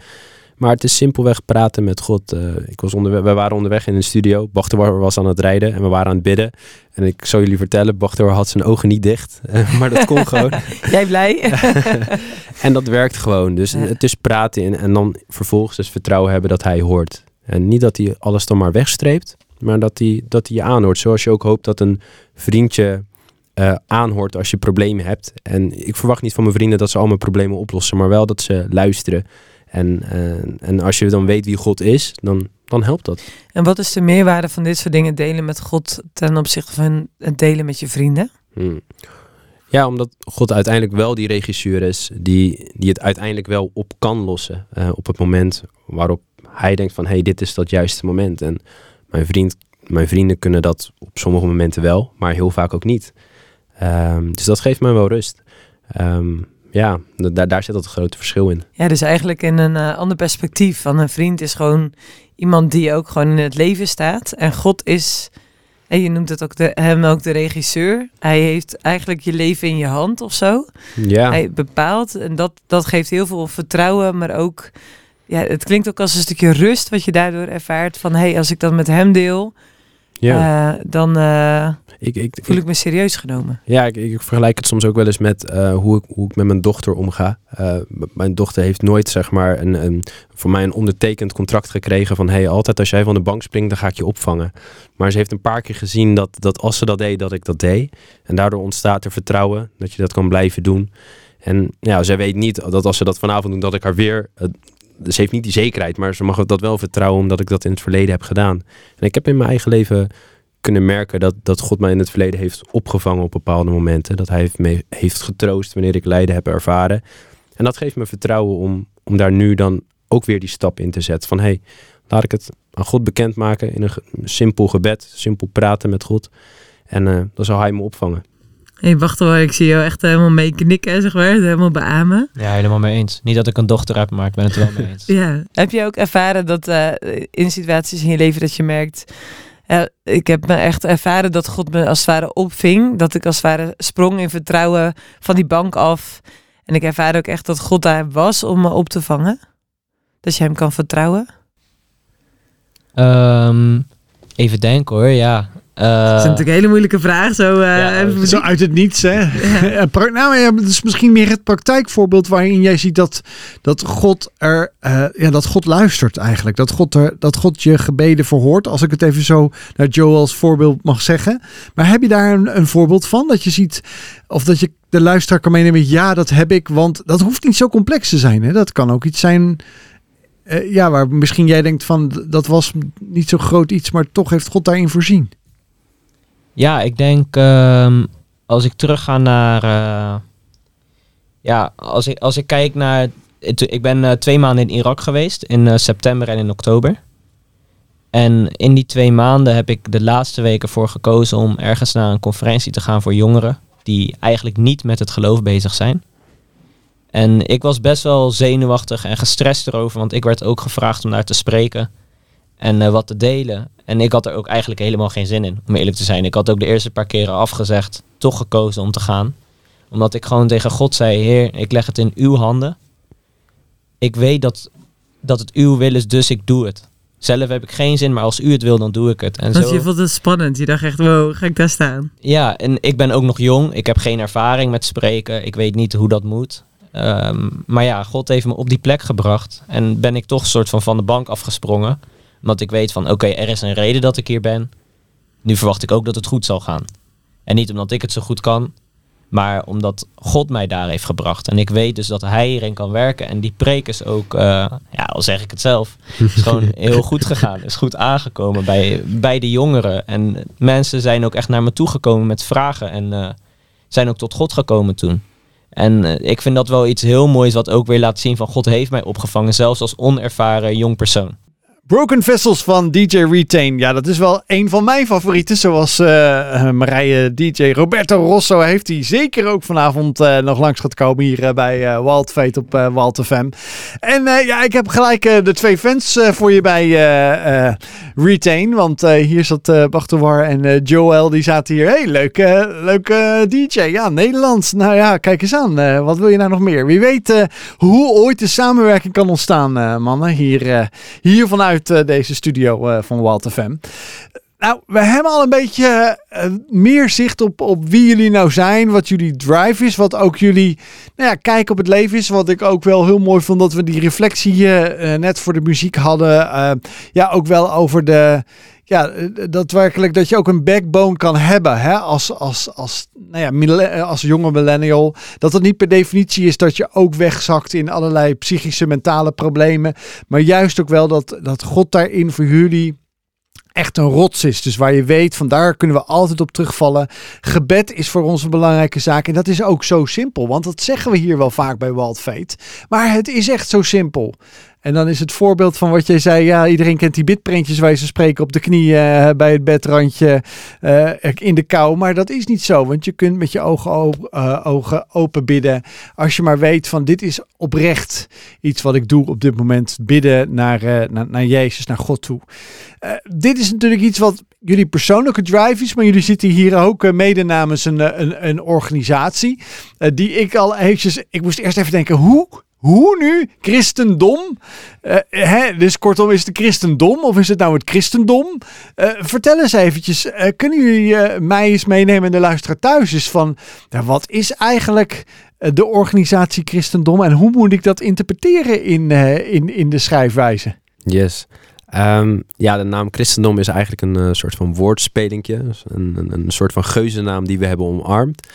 [SPEAKER 4] Maar het is simpelweg praten met God. Uh, ik was onderweg, we waren onderweg in een studio. Bachter was aan het rijden en we waren aan het bidden. En ik zal jullie vertellen, Bachter had zijn ogen niet dicht. Uh, maar dat kon gewoon. *laughs*
[SPEAKER 2] Jij blij? *laughs*
[SPEAKER 4] en dat werkt gewoon. Dus ja. het is praten in, en dan vervolgens dus vertrouwen hebben dat hij hoort. En niet dat hij alles dan maar wegstreept. Maar dat hij, dat hij je aanhoort. Zoals je ook hoopt dat een vriendje uh, aanhoort als je problemen hebt. En ik verwacht niet van mijn vrienden dat ze al mijn problemen oplossen. Maar wel dat ze luisteren. En, uh, en als je dan weet wie God is, dan, dan helpt dat.
[SPEAKER 2] En wat is de meerwaarde van dit soort dingen delen met God ten opzichte van het delen met je vrienden?
[SPEAKER 4] Hmm. Ja, omdat God uiteindelijk wel die regisseur is die, die het uiteindelijk wel op kan lossen. Uh, op het moment waarop hij denkt van hé, hey, dit is dat juiste moment. En mijn, vriend, mijn vrienden kunnen dat op sommige momenten wel, maar heel vaak ook niet. Um, dus dat geeft mij wel rust. Um, ja, daar, daar zit dat grote verschil in.
[SPEAKER 2] Ja, dus eigenlijk in een uh, ander perspectief. Van een vriend is gewoon iemand die ook gewoon in het leven staat. En God is, en je noemt het ook de, hem ook de regisseur. Hij heeft eigenlijk je leven in je hand of zo.
[SPEAKER 4] Ja.
[SPEAKER 2] Hij bepaalt en dat, dat geeft heel veel vertrouwen, maar ook... Ja, het klinkt ook als een stukje rust wat je daardoor ervaart. Van, hé, hey, als ik dat met hem deel, ja. Uh, dan uh, ik, ik, voel ik me serieus genomen.
[SPEAKER 4] Ja, ik, ik vergelijk het soms ook wel eens met uh, hoe, ik, hoe ik met mijn dochter omga. mijn dochter heeft nooit, zeg maar, een, een, voor mij een ondertekend contract gekregen van... hey, altijd als jij van de bank springt, dan ga ik je opvangen. Maar ze heeft een paar keer gezien dat, dat als ze dat deed, dat ik dat deed. En daardoor ontstaat er vertrouwen dat je dat kan blijven doen. En ja, zij weet niet dat als ze dat vanavond doen, dat ik haar weer ze heeft niet die zekerheid, maar ze mag dat wel vertrouwen omdat ik dat in het verleden heb gedaan. En ik heb in mijn eigen leven kunnen merken dat, dat God mij in het verleden heeft opgevangen op bepaalde momenten. Dat hij heeft me heeft getroost wanneer ik lijden heb ervaren. En dat geeft me vertrouwen om, om daar nu dan ook weer die stap in te zetten. Van hé, hey, laat ik het aan God bekendmaken in een simpel gebed, simpel praten met God. En uh, dan zal hij me opvangen
[SPEAKER 2] hey, wacht hoor, ik zie jou echt helemaal mee knikken, zeg maar. Helemaal beamen.
[SPEAKER 3] Ja, helemaal mee eens. Niet dat ik een dochter heb, maar ik ben het er wel mee eens. *laughs*
[SPEAKER 2] ja. Heb je ook ervaren dat uh, in situaties in je leven dat je merkt... Uh, ik heb me echt ervaren dat God me als het ware opving. Dat ik als het ware sprong in vertrouwen van die bank af. En ik ervaar ook echt dat God daar was om me op te vangen. Dat je hem kan vertrouwen.
[SPEAKER 3] Um, even denken hoor, ja.
[SPEAKER 2] Uh, dat is natuurlijk een hele moeilijke vraag. Zo, uh,
[SPEAKER 1] ja, zo uit het niets. Hè? Ja. nou, ja, het is misschien meer het praktijkvoorbeeld waarin jij ziet dat, dat, God, er, uh, ja, dat God luistert eigenlijk. Dat God, er, dat God je gebeden verhoort. Als ik het even zo naar Joel als voorbeeld mag zeggen. Maar heb je daar een, een voorbeeld van? Dat je ziet of dat je de luisteraar kan meenemen. Ja, dat heb ik. Want dat hoeft niet zo complex te zijn. Hè? Dat kan ook iets zijn uh, ja, waar misschien jij denkt van dat was niet zo groot iets, maar toch heeft God daarin voorzien.
[SPEAKER 3] Ja, ik denk um, als ik terug ga naar. Uh, ja, als ik, als ik kijk naar. Ik ben uh, twee maanden in Irak geweest, in uh, september en in oktober. En in die twee maanden heb ik de laatste weken voor gekozen om ergens naar een conferentie te gaan voor jongeren die eigenlijk niet met het geloof bezig zijn. En ik was best wel zenuwachtig en gestrest erover, want ik werd ook gevraagd om daar te spreken en eh, wat te delen. En ik had er ook eigenlijk helemaal geen zin in, om eerlijk te zijn. Ik had ook de eerste paar keren afgezegd, toch gekozen om te gaan. Omdat ik gewoon tegen God zei, Heer, ik leg het in uw handen. Ik weet dat, dat het uw wil is, dus ik doe het. Zelf heb ik geen zin, maar als u het wil, dan doe ik het. En
[SPEAKER 2] Want
[SPEAKER 3] zo...
[SPEAKER 2] je vond het spannend. Je dacht echt, wow, ga ik daar staan?
[SPEAKER 3] Ja, en ik ben ook nog jong. Ik heb geen ervaring met spreken. Ik weet niet hoe dat moet. Ehm, maar ja, God heeft me op die plek gebracht. En ben ik toch een soort van van de bank afgesprongen. Omdat ik weet van, oké, er is een reden dat ik hier ben. Nu verwacht ik ook dat het goed zal gaan. En niet omdat ik het zo goed kan, maar omdat God mij daar heeft gebracht. En ik weet dus dat Hij hierin kan werken. En die preek is ook, eh, ja, al zeg ik het zelf, is gewoon *laughs* heel goed gegaan. Is goed aangekomen bij, bij de jongeren. En mensen zijn ook echt naar me toegekomen met vragen. En eh, zijn ook tot God gekomen toen. En eh, ik vind dat wel iets heel moois wat ook weer laat zien van God heeft mij opgevangen. Zelfs als onervaren jong persoon.
[SPEAKER 1] Broken Vessels van DJ Retain. Ja, dat is wel een van mijn favorieten. Zoals uh, Marije DJ Roberto Rosso heeft hij zeker ook vanavond uh, nog langs gaat komen hier bij Wild Fate op uh, Wild FM. En ja, ik heb gelijk de twee fans voor je bij Retain. Want hier zat uh, Bachtowar en Joel, die zaten hier. Hey, leuke, leuke DJ. Ja, Nederlands. Nou ja, kijk eens aan. wat wil je nou nog meer? Wie weet hoe ooit de samenwerking kan ontstaan, mannen. Hier, hier vanuit uit deze studio uh, van Wild FM. Nou, we hebben al een beetje uh, meer zicht op, op wie jullie nou zijn, wat jullie drive is, wat ook jullie nou ja, kijk op het leven is. Wat ik ook wel heel mooi vond dat we die reflectie uh, net voor de muziek hadden. ja, ook wel over de, ja, daadwerkelijk dat je ook een backbone kan hebben hè? Als, als, als, nou ja, als jonge millennial. Dat het niet per definitie is dat je ook wegzakt in allerlei psychische, mentale problemen. Maar juist ook wel dat, dat God daarin voor jullie echt een rots is. Dus waar je weet, van daar kunnen we altijd op terugvallen. Gebed is voor ons een belangrijke zaak. En dat is ook zo simpel. Want dat zeggen we hier wel vaak bij Wild Fate. Maar het is echt zo simpel. En dan is het voorbeeld van wat jij zei. Ja, iedereen kent die bidprintjes waar ze spreken op de knieën uh, bij het bedrandje uh, in de kou. Maar dat is niet zo. Want je kunt met je ogen, op, uh, ogen open bidden. Als je maar weet van dit is oprecht iets wat ik doe op dit moment. Bidden naar, naar, naar Jezus, naar God toe. dit is natuurlijk iets wat jullie persoonlijke drive is. Maar jullie zitten hier ook mede namens een, een, een organisatie. die ik al eventjes... Ik moest eerst even denken, hoe hoe nu? Christendom? Uh, hè? Dus kortom, is het christendom of is het nou het christendom? Uh, vertel eens eventjes, uh, kunnen jullie mij eens meenemen en de luisteraar thuis is van... Wat is eigenlijk de organisatie christendom en hoe moet ik dat interpreteren in, in, in de schrijfwijze?
[SPEAKER 4] Yes. Um, ja, de naam christendom is eigenlijk een uh, soort van woordspelingje. Een, een, een, soort van geuzennaam die we hebben omarmd.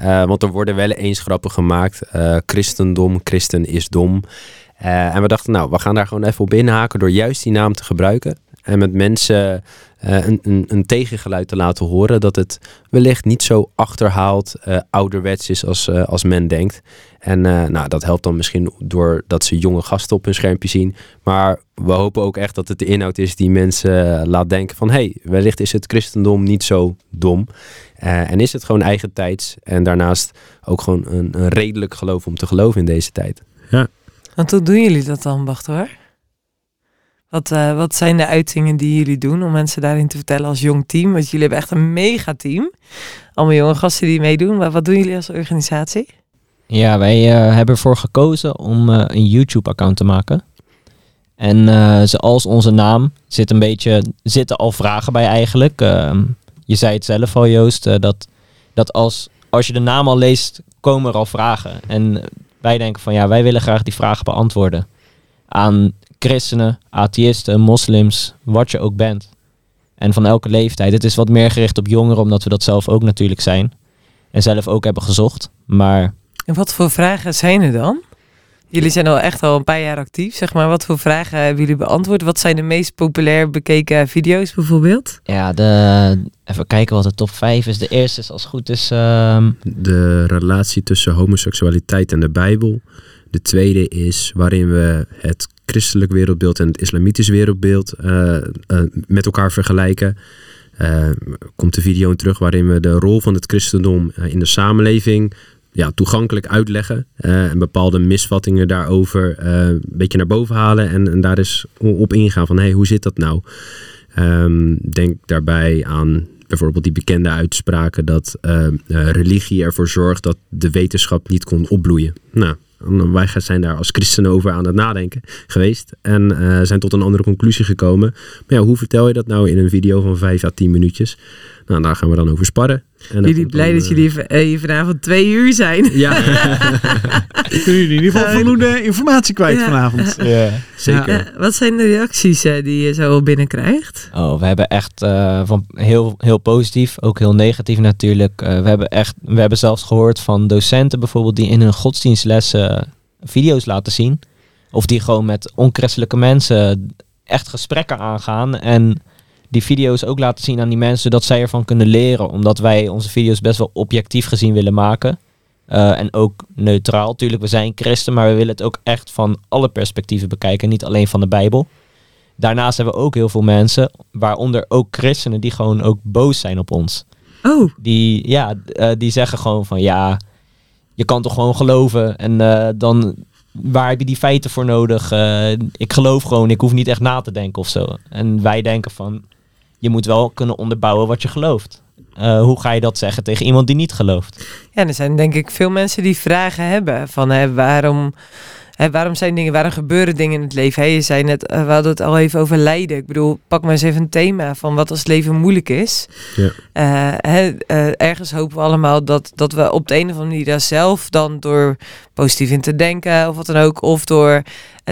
[SPEAKER 4] Uh, want er worden wel eens grappen gemaakt. Uh, christendom, christen is dom. en we dachten, nou, we gaan daar gewoon even op inhaken door juist die naam te gebruiken. En met mensen een, een, een, tegengeluid te laten horen dat het wellicht niet zo achterhaald ouderwets is als, als men denkt. En uh, nou, dat helpt dan misschien doordat ze jonge gasten op hun schermpje zien. Maar we hopen ook echt dat het de inhoud is die mensen laat denken van... hé, hey, wellicht is het christendom niet zo dom. Uh, en is het gewoon eigen tijds. En daarnaast ook gewoon een, een, redelijk geloof om te geloven in deze tijd.
[SPEAKER 2] Ja. Want hoe doen jullie dat dan, Bart hoor? Wat, uh, wat zijn de uitingen die jullie doen om mensen daarin te vertellen als jong team? Want jullie hebben echt een mega team. Allemaal jonge gasten die meedoen. Maar wat doen jullie als organisatie?
[SPEAKER 3] Ja, wij uh, hebben ervoor gekozen om uh, een YouTube-account te maken. En zoals onze naam zit een beetje, zitten al vragen bij eigenlijk. Ehm, je zei het zelf al, Joost, dat, dat als, als je de naam al leest, komen er al vragen. En wij denken van ja, wij willen graag die vragen beantwoorden. Aan christenen, atheïsten, moslims, wat je ook bent. En van elke leeftijd. Het is wat meer gericht op jongeren, omdat we dat zelf ook natuurlijk zijn. En zelf ook hebben gezocht. Maar
[SPEAKER 2] en wat voor vragen zijn er dan? Jullie zijn al echt al een paar jaar actief, zeg maar. Wat voor vragen hebben jullie beantwoord? Wat zijn de meest populair bekeken video's bijvoorbeeld?
[SPEAKER 3] Ja, de, even kijken wat de top 5 is. De eerste is als het goed is... Um...
[SPEAKER 4] De relatie tussen homoseksualiteit en de Bijbel. De tweede is waarin we het christelijk wereldbeeld en het islamitisch wereldbeeld uh, uh, met elkaar vergelijken. Uh, komt de video in terug waarin we de rol van het christendom in de samenleving ja, toegankelijk uitleggen. eh, en bepaalde misvattingen daarover eh, een beetje naar boven halen. En, en daar eens op ingaan van hey, hoe zit dat nou? Ehm, denk daarbij aan bijvoorbeeld die bekende uitspraken dat eh, eh, religie ervoor zorgt dat de wetenschap niet kon opbloeien. Nou, wij zijn daar als christenen over aan het nadenken geweest en eh, zijn tot een andere conclusie gekomen. Maar ja, hoe vertel je dat nou in een video van 5 à 10 minuutjes? Nou, daar gaan we dan over sparren.
[SPEAKER 2] Jullie blij dat
[SPEAKER 4] eh,
[SPEAKER 2] jullie eh, hier vanavond twee uur zijn.
[SPEAKER 4] Ja, *laughs* *laughs*
[SPEAKER 1] Kunnen jullie in ieder geval voldoende informatie kwijt
[SPEAKER 2] Ja.
[SPEAKER 1] vanavond? *laughs*
[SPEAKER 4] zeker.
[SPEAKER 2] Eh, wat zijn de reacties eh, die je zo binnenkrijgt?
[SPEAKER 3] Oh, we hebben echt eh, van heel, heel positief, ook heel negatief natuurlijk. Eh, we hebben echt, we hebben zelfs gehoord van docenten bijvoorbeeld die in hun godsdienstlessen video's laten zien. Of die gewoon met onchristelijke mensen echt gesprekken aangaan. En die video's ook laten zien aan die mensen, zodat zij ervan kunnen leren. Omdat wij onze video's best wel objectief gezien willen maken. Eh, en ook neutraal. Tuurlijk, we zijn christen, maar we willen het ook echt van alle perspectieven bekijken. Niet alleen van de Bijbel. Daarnaast hebben we ook heel veel mensen, waaronder ook christenen, die gewoon ook boos zijn op ons.
[SPEAKER 2] Oh,
[SPEAKER 3] Die, ja, eh, die zeggen gewoon van ja, je kan toch gewoon geloven. En eh, dan, waar heb je die feiten voor nodig? Ik geloof gewoon, ik hoef niet echt na te denken of zo. En wij denken van, je moet wel kunnen onderbouwen wat je gelooft. Eh, hoe ga je dat zeggen tegen iemand die niet gelooft?
[SPEAKER 2] ja, er zijn denk ik veel mensen die vragen hebben van hè, waarom, hè, waarom zijn dingen, waarom gebeuren dingen in het leven? Hè, je zei net, eh, we hadden het al even over lijden. Ik bedoel, pak maar eens even een thema van wat als het leven moeilijk is.
[SPEAKER 4] Ja.
[SPEAKER 2] Eh, hè, eh, ergens hopen we allemaal dat, dat we op de een of andere manier daar zelf dan door positief in te denken of wat dan ook, of door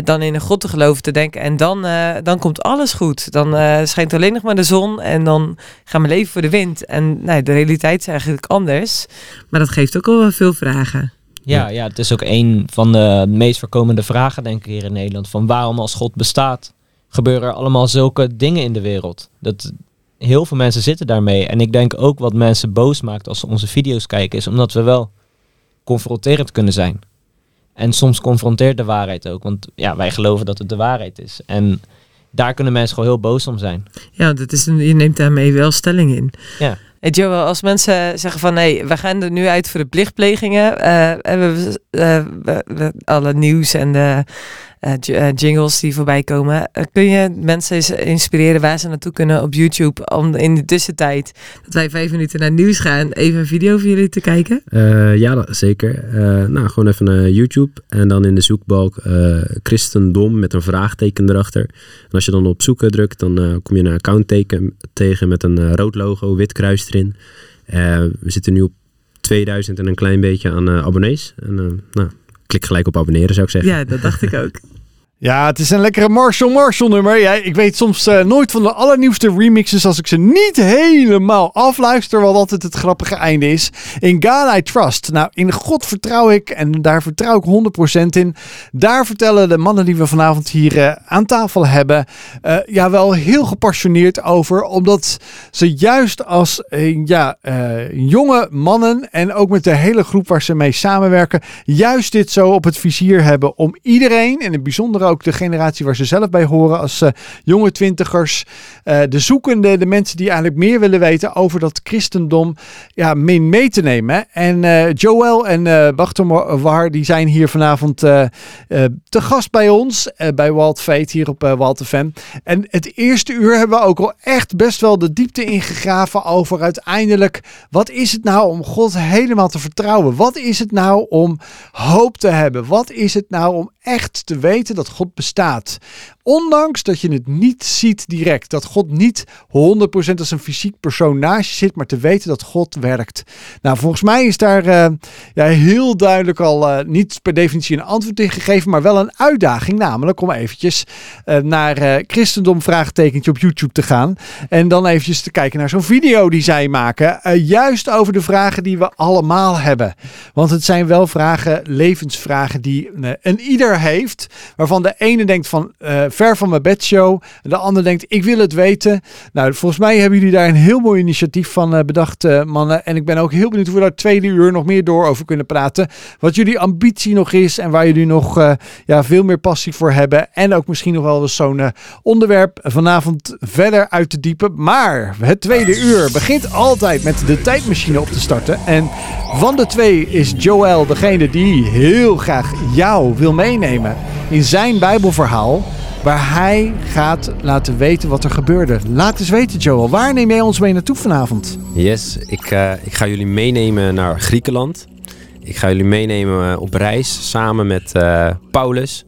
[SPEAKER 2] dan in een God te geloven te denken en dan, dan komt alles goed. Dan schijnt alleen nog maar de zon en dan gaan we leven voor de wind. En nou, de realiteit is eigenlijk anders. Maar dat geeft ook al wel veel vragen.
[SPEAKER 3] Ja, ja, het is ook een van de meest voorkomende vragen, denk ik, hier in Nederland. Van waarom als God bestaat, gebeuren er allemaal zulke dingen in de wereld. Dat, heel veel mensen zitten daarmee. En ik denk ook wat mensen boos maakt als ze onze video's kijken, is omdat we wel confronterend kunnen zijn. En soms confronteert de waarheid ook. Want ja, wij geloven dat het de waarheid is. En daar kunnen mensen gewoon heel boos om zijn.
[SPEAKER 2] Ja, dat is een, je neemt daarmee wel stelling in.
[SPEAKER 3] Ja.
[SPEAKER 2] Hey Joel, als mensen zeggen van nee, we gaan er nu uit voor de plichtplegingen. eh, en we, eh, we- we- alle nieuws en de eh, eh, jingles die voorbij komen. eh, kun je mensen eens inspireren waar ze naartoe kunnen op YouTube om in de tussentijd dat wij vijf minuten naar nieuws gaan, even een video van jullie te kijken?
[SPEAKER 4] Ja, zeker. Nou, gewoon even naar YouTube en dan in de zoekbalk christendom met een vraagteken erachter. En als je dan op zoeken drukt, dan kom je een accountteken tegen met een rood logo, wit kruis erin. We zitten nu op 2000 en een klein beetje aan abonnees. En nou, klik gelijk op abonneren zou ik zeggen.
[SPEAKER 2] Ja, dat dacht ik ook. *laughs*
[SPEAKER 1] Ja, het is een lekkere Marshall Marshall nummer. Ja, ik weet soms eh, nooit van de allernieuwste remixes als ik ze niet helemaal afluister, wat altijd het grappige einde is. In God I Trust. Nou, in God vertrouw ik en daar vertrouw ik 100% in. Daar vertellen de mannen die we vanavond hier eh, aan tafel hebben, eh, ja, wel heel gepassioneerd over. Omdat ze juist als ja, jonge mannen en ook met de hele groep waar ze mee samenwerken, juist dit zo op het vizier hebben om iedereen, en in het bijzonder ook de generatie waar ze zelf bij horen, als eh, jonge twintigers, eh, de zoekende, de mensen die eigenlijk meer willen weten over dat christendom, ja, mee, mee te nemen. En eh, Joel en eh War, die zijn hier vanavond te gast bij ons, bij Walt Fate hier op Walt FM. En het eerste uur hebben we ook al echt best wel de diepte ingegraven over uiteindelijk, wat is het nou om God helemaal te vertrouwen? Wat is het nou om hoop te hebben? Wat is het nou om echt te weten dat God bestaat? Ondanks dat je het niet ziet direct, dat God niet 100% als een fysiek persoon naast je zit, maar te weten dat God werkt. Nou, volgens mij is daar eh, ja, heel duidelijk al eh, niet per definitie een antwoord in gegeven, maar wel een uitdaging, namelijk om eventjes eh, naar christendom vraagtekentje op YouTube te gaan en dan eventjes te kijken naar zo'n video die zij maken, juist over de vragen die we allemaal hebben. Want het zijn wel vragen, levensvragen die een ieder heeft, waarvan de ene denkt van Ver van mijn bed show. De ander denkt, ik wil het weten. Nou, volgens mij hebben jullie daar een heel mooi initiatief van uh, bedacht, uh, mannen. En ik ben ook heel benieuwd hoe we daar tweede uur nog meer door over kunnen praten. Wat jullie ambitie nog is en waar jullie nog uh, ja, veel meer passie voor hebben. En ook misschien nog wel eens zo'n onderwerp vanavond verder uit te diepen. Maar het tweede uur begint altijd met de tijdmachine op te starten. En van de twee is Joel degene die heel graag jou wil meenemen in zijn Bijbelverhaal. Waar hij gaat laten weten wat er gebeurde. Laat eens weten, Joel. Waar neem jij ons mee naartoe vanavond?
[SPEAKER 4] Yes, ik, uh, ik ga jullie meenemen naar Griekenland. Ik ga jullie meenemen op reis samen met uh, Paulus.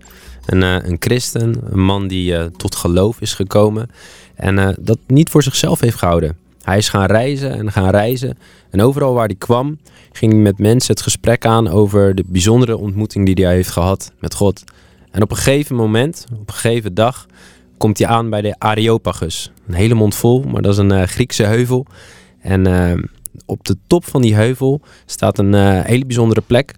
[SPEAKER 4] Een, een christen, een man die tot geloof is gekomen. En dat niet voor zichzelf heeft gehouden. Hij is gaan reizen en gaan reizen. En overal waar hij kwam, ging hij met mensen het gesprek aan over de bijzondere ontmoeting die hij heeft gehad met God. En op een gegeven moment, op een gegeven dag, komt hij aan bij de Areopagus. Een hele mond vol, maar dat is een uh, Griekse heuvel. En uh, op de top van die heuvel staat een uh, hele bijzondere plek.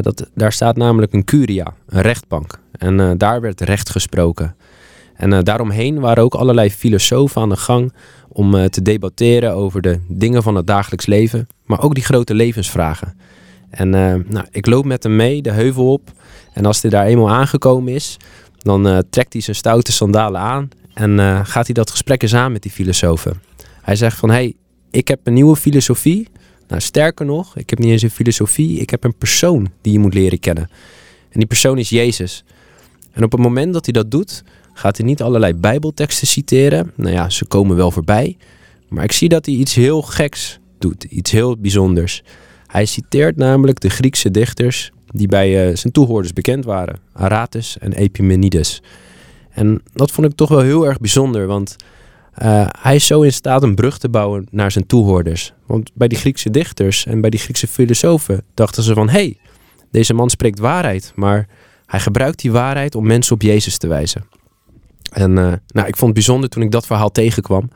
[SPEAKER 4] dat, daar staat namelijk een curia, een rechtbank. En daar werd recht gesproken. En daaromheen waren ook allerlei filosofen aan de gang om te debatteren over de dingen van het dagelijks leven, maar ook die grote levensvragen. En nou, ik loop met hem mee de heuvel op. En als hij daar eenmaal aangekomen is, dan uh, trekt hij zijn stoute sandalen aan en uh, gaat hij dat gesprek eens aan met die filosofen. Hij zegt van, hé, hey, ik heb een nieuwe filosofie. Nou, sterker nog, ik heb niet eens een filosofie, ik heb een persoon die je moet leren kennen. En die persoon is Jezus. En op het moment dat hij dat doet, gaat hij niet allerlei bijbelteksten citeren. Nou ja, ze komen wel voorbij. Maar ik zie dat hij iets heel geks doet, iets heel bijzonders. Hij citeert namelijk de Griekse dichters die bij uh, zijn toehoorders bekend waren. Aratus en Epimenides. En dat vond ik toch wel heel erg bijzonder, want uh, hij is zo in staat een brug te bouwen naar zijn toehoorders. Want bij die Griekse dichters en bij die Griekse filosofen dachten ze van... hé, hey, deze man spreekt waarheid, maar hij gebruikt die waarheid om mensen op Jezus te wijzen. En uh, nou, ik vond het bijzonder toen ik dat verhaal tegenkwam.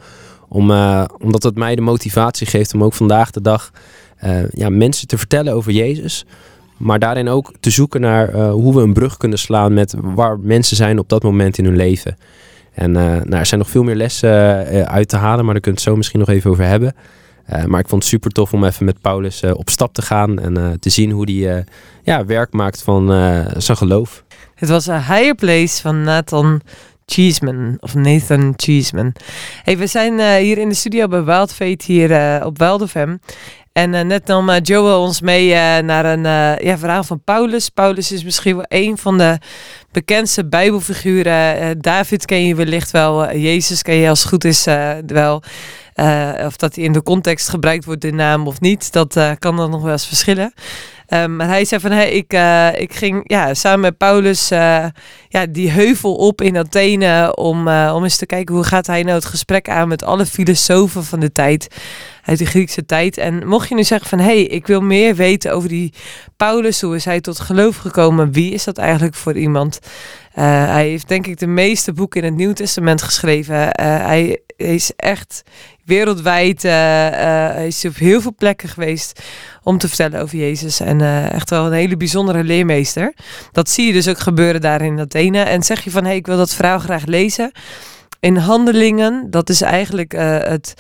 [SPEAKER 4] Om, omdat het mij de motivatie geeft om ook vandaag de dag ja, mensen te vertellen over Jezus... Maar daarin ook te zoeken naar uh, hoe we een brug kunnen slaan met waar mensen zijn op dat moment in hun leven. En uh, nou, er zijn nog veel meer lessen uit te halen, maar daar we het zo misschien nog even over hebben. maar ik vond het super tof om even met Paulus op stap te gaan en te zien hoe hij ja, werk maakt van zijn geloof.
[SPEAKER 2] Het was een higher place van Nathan Cheeseman of Nathan Cheeseman. Hey, we zijn hier in de studio bij Wild Fate hier op Wildefem. En uh, net nam uh, Joel ons mee uh, naar een ja, verhaal van Paulus. Paulus is misschien wel een van de bekendste Bijbelfiguren. David ken je wellicht wel. Jezus ken je als het goed is wel. of dat hij in de context gebruikt wordt, de naam of niet. Dat kan dan nog wel eens verschillen. Um, maar hij zei van, hey, ik, ik ging ja, samen met Paulus ja, die heuvel op in Athene om, om eens te kijken hoe gaat hij nou het gesprek aan met alle filosofen van de tijd, uit de Griekse tijd. En mocht je nu zeggen van, hey, ik wil meer weten over die Paulus, hoe is hij tot geloof gekomen, wie is dat eigenlijk voor iemand? hij heeft denk ik de meeste boeken in het Nieuw Testament geschreven. hij is echt wereldwijd, uh, hij is op heel veel plekken geweest om te vertellen over Jezus. En echt wel een hele bijzondere leermeester. Dat zie je dus ook gebeuren daar in Athene. En zeg je van, hé, hey, ik wil dat verhaal graag lezen. In Handelingen, dat is eigenlijk uh, het,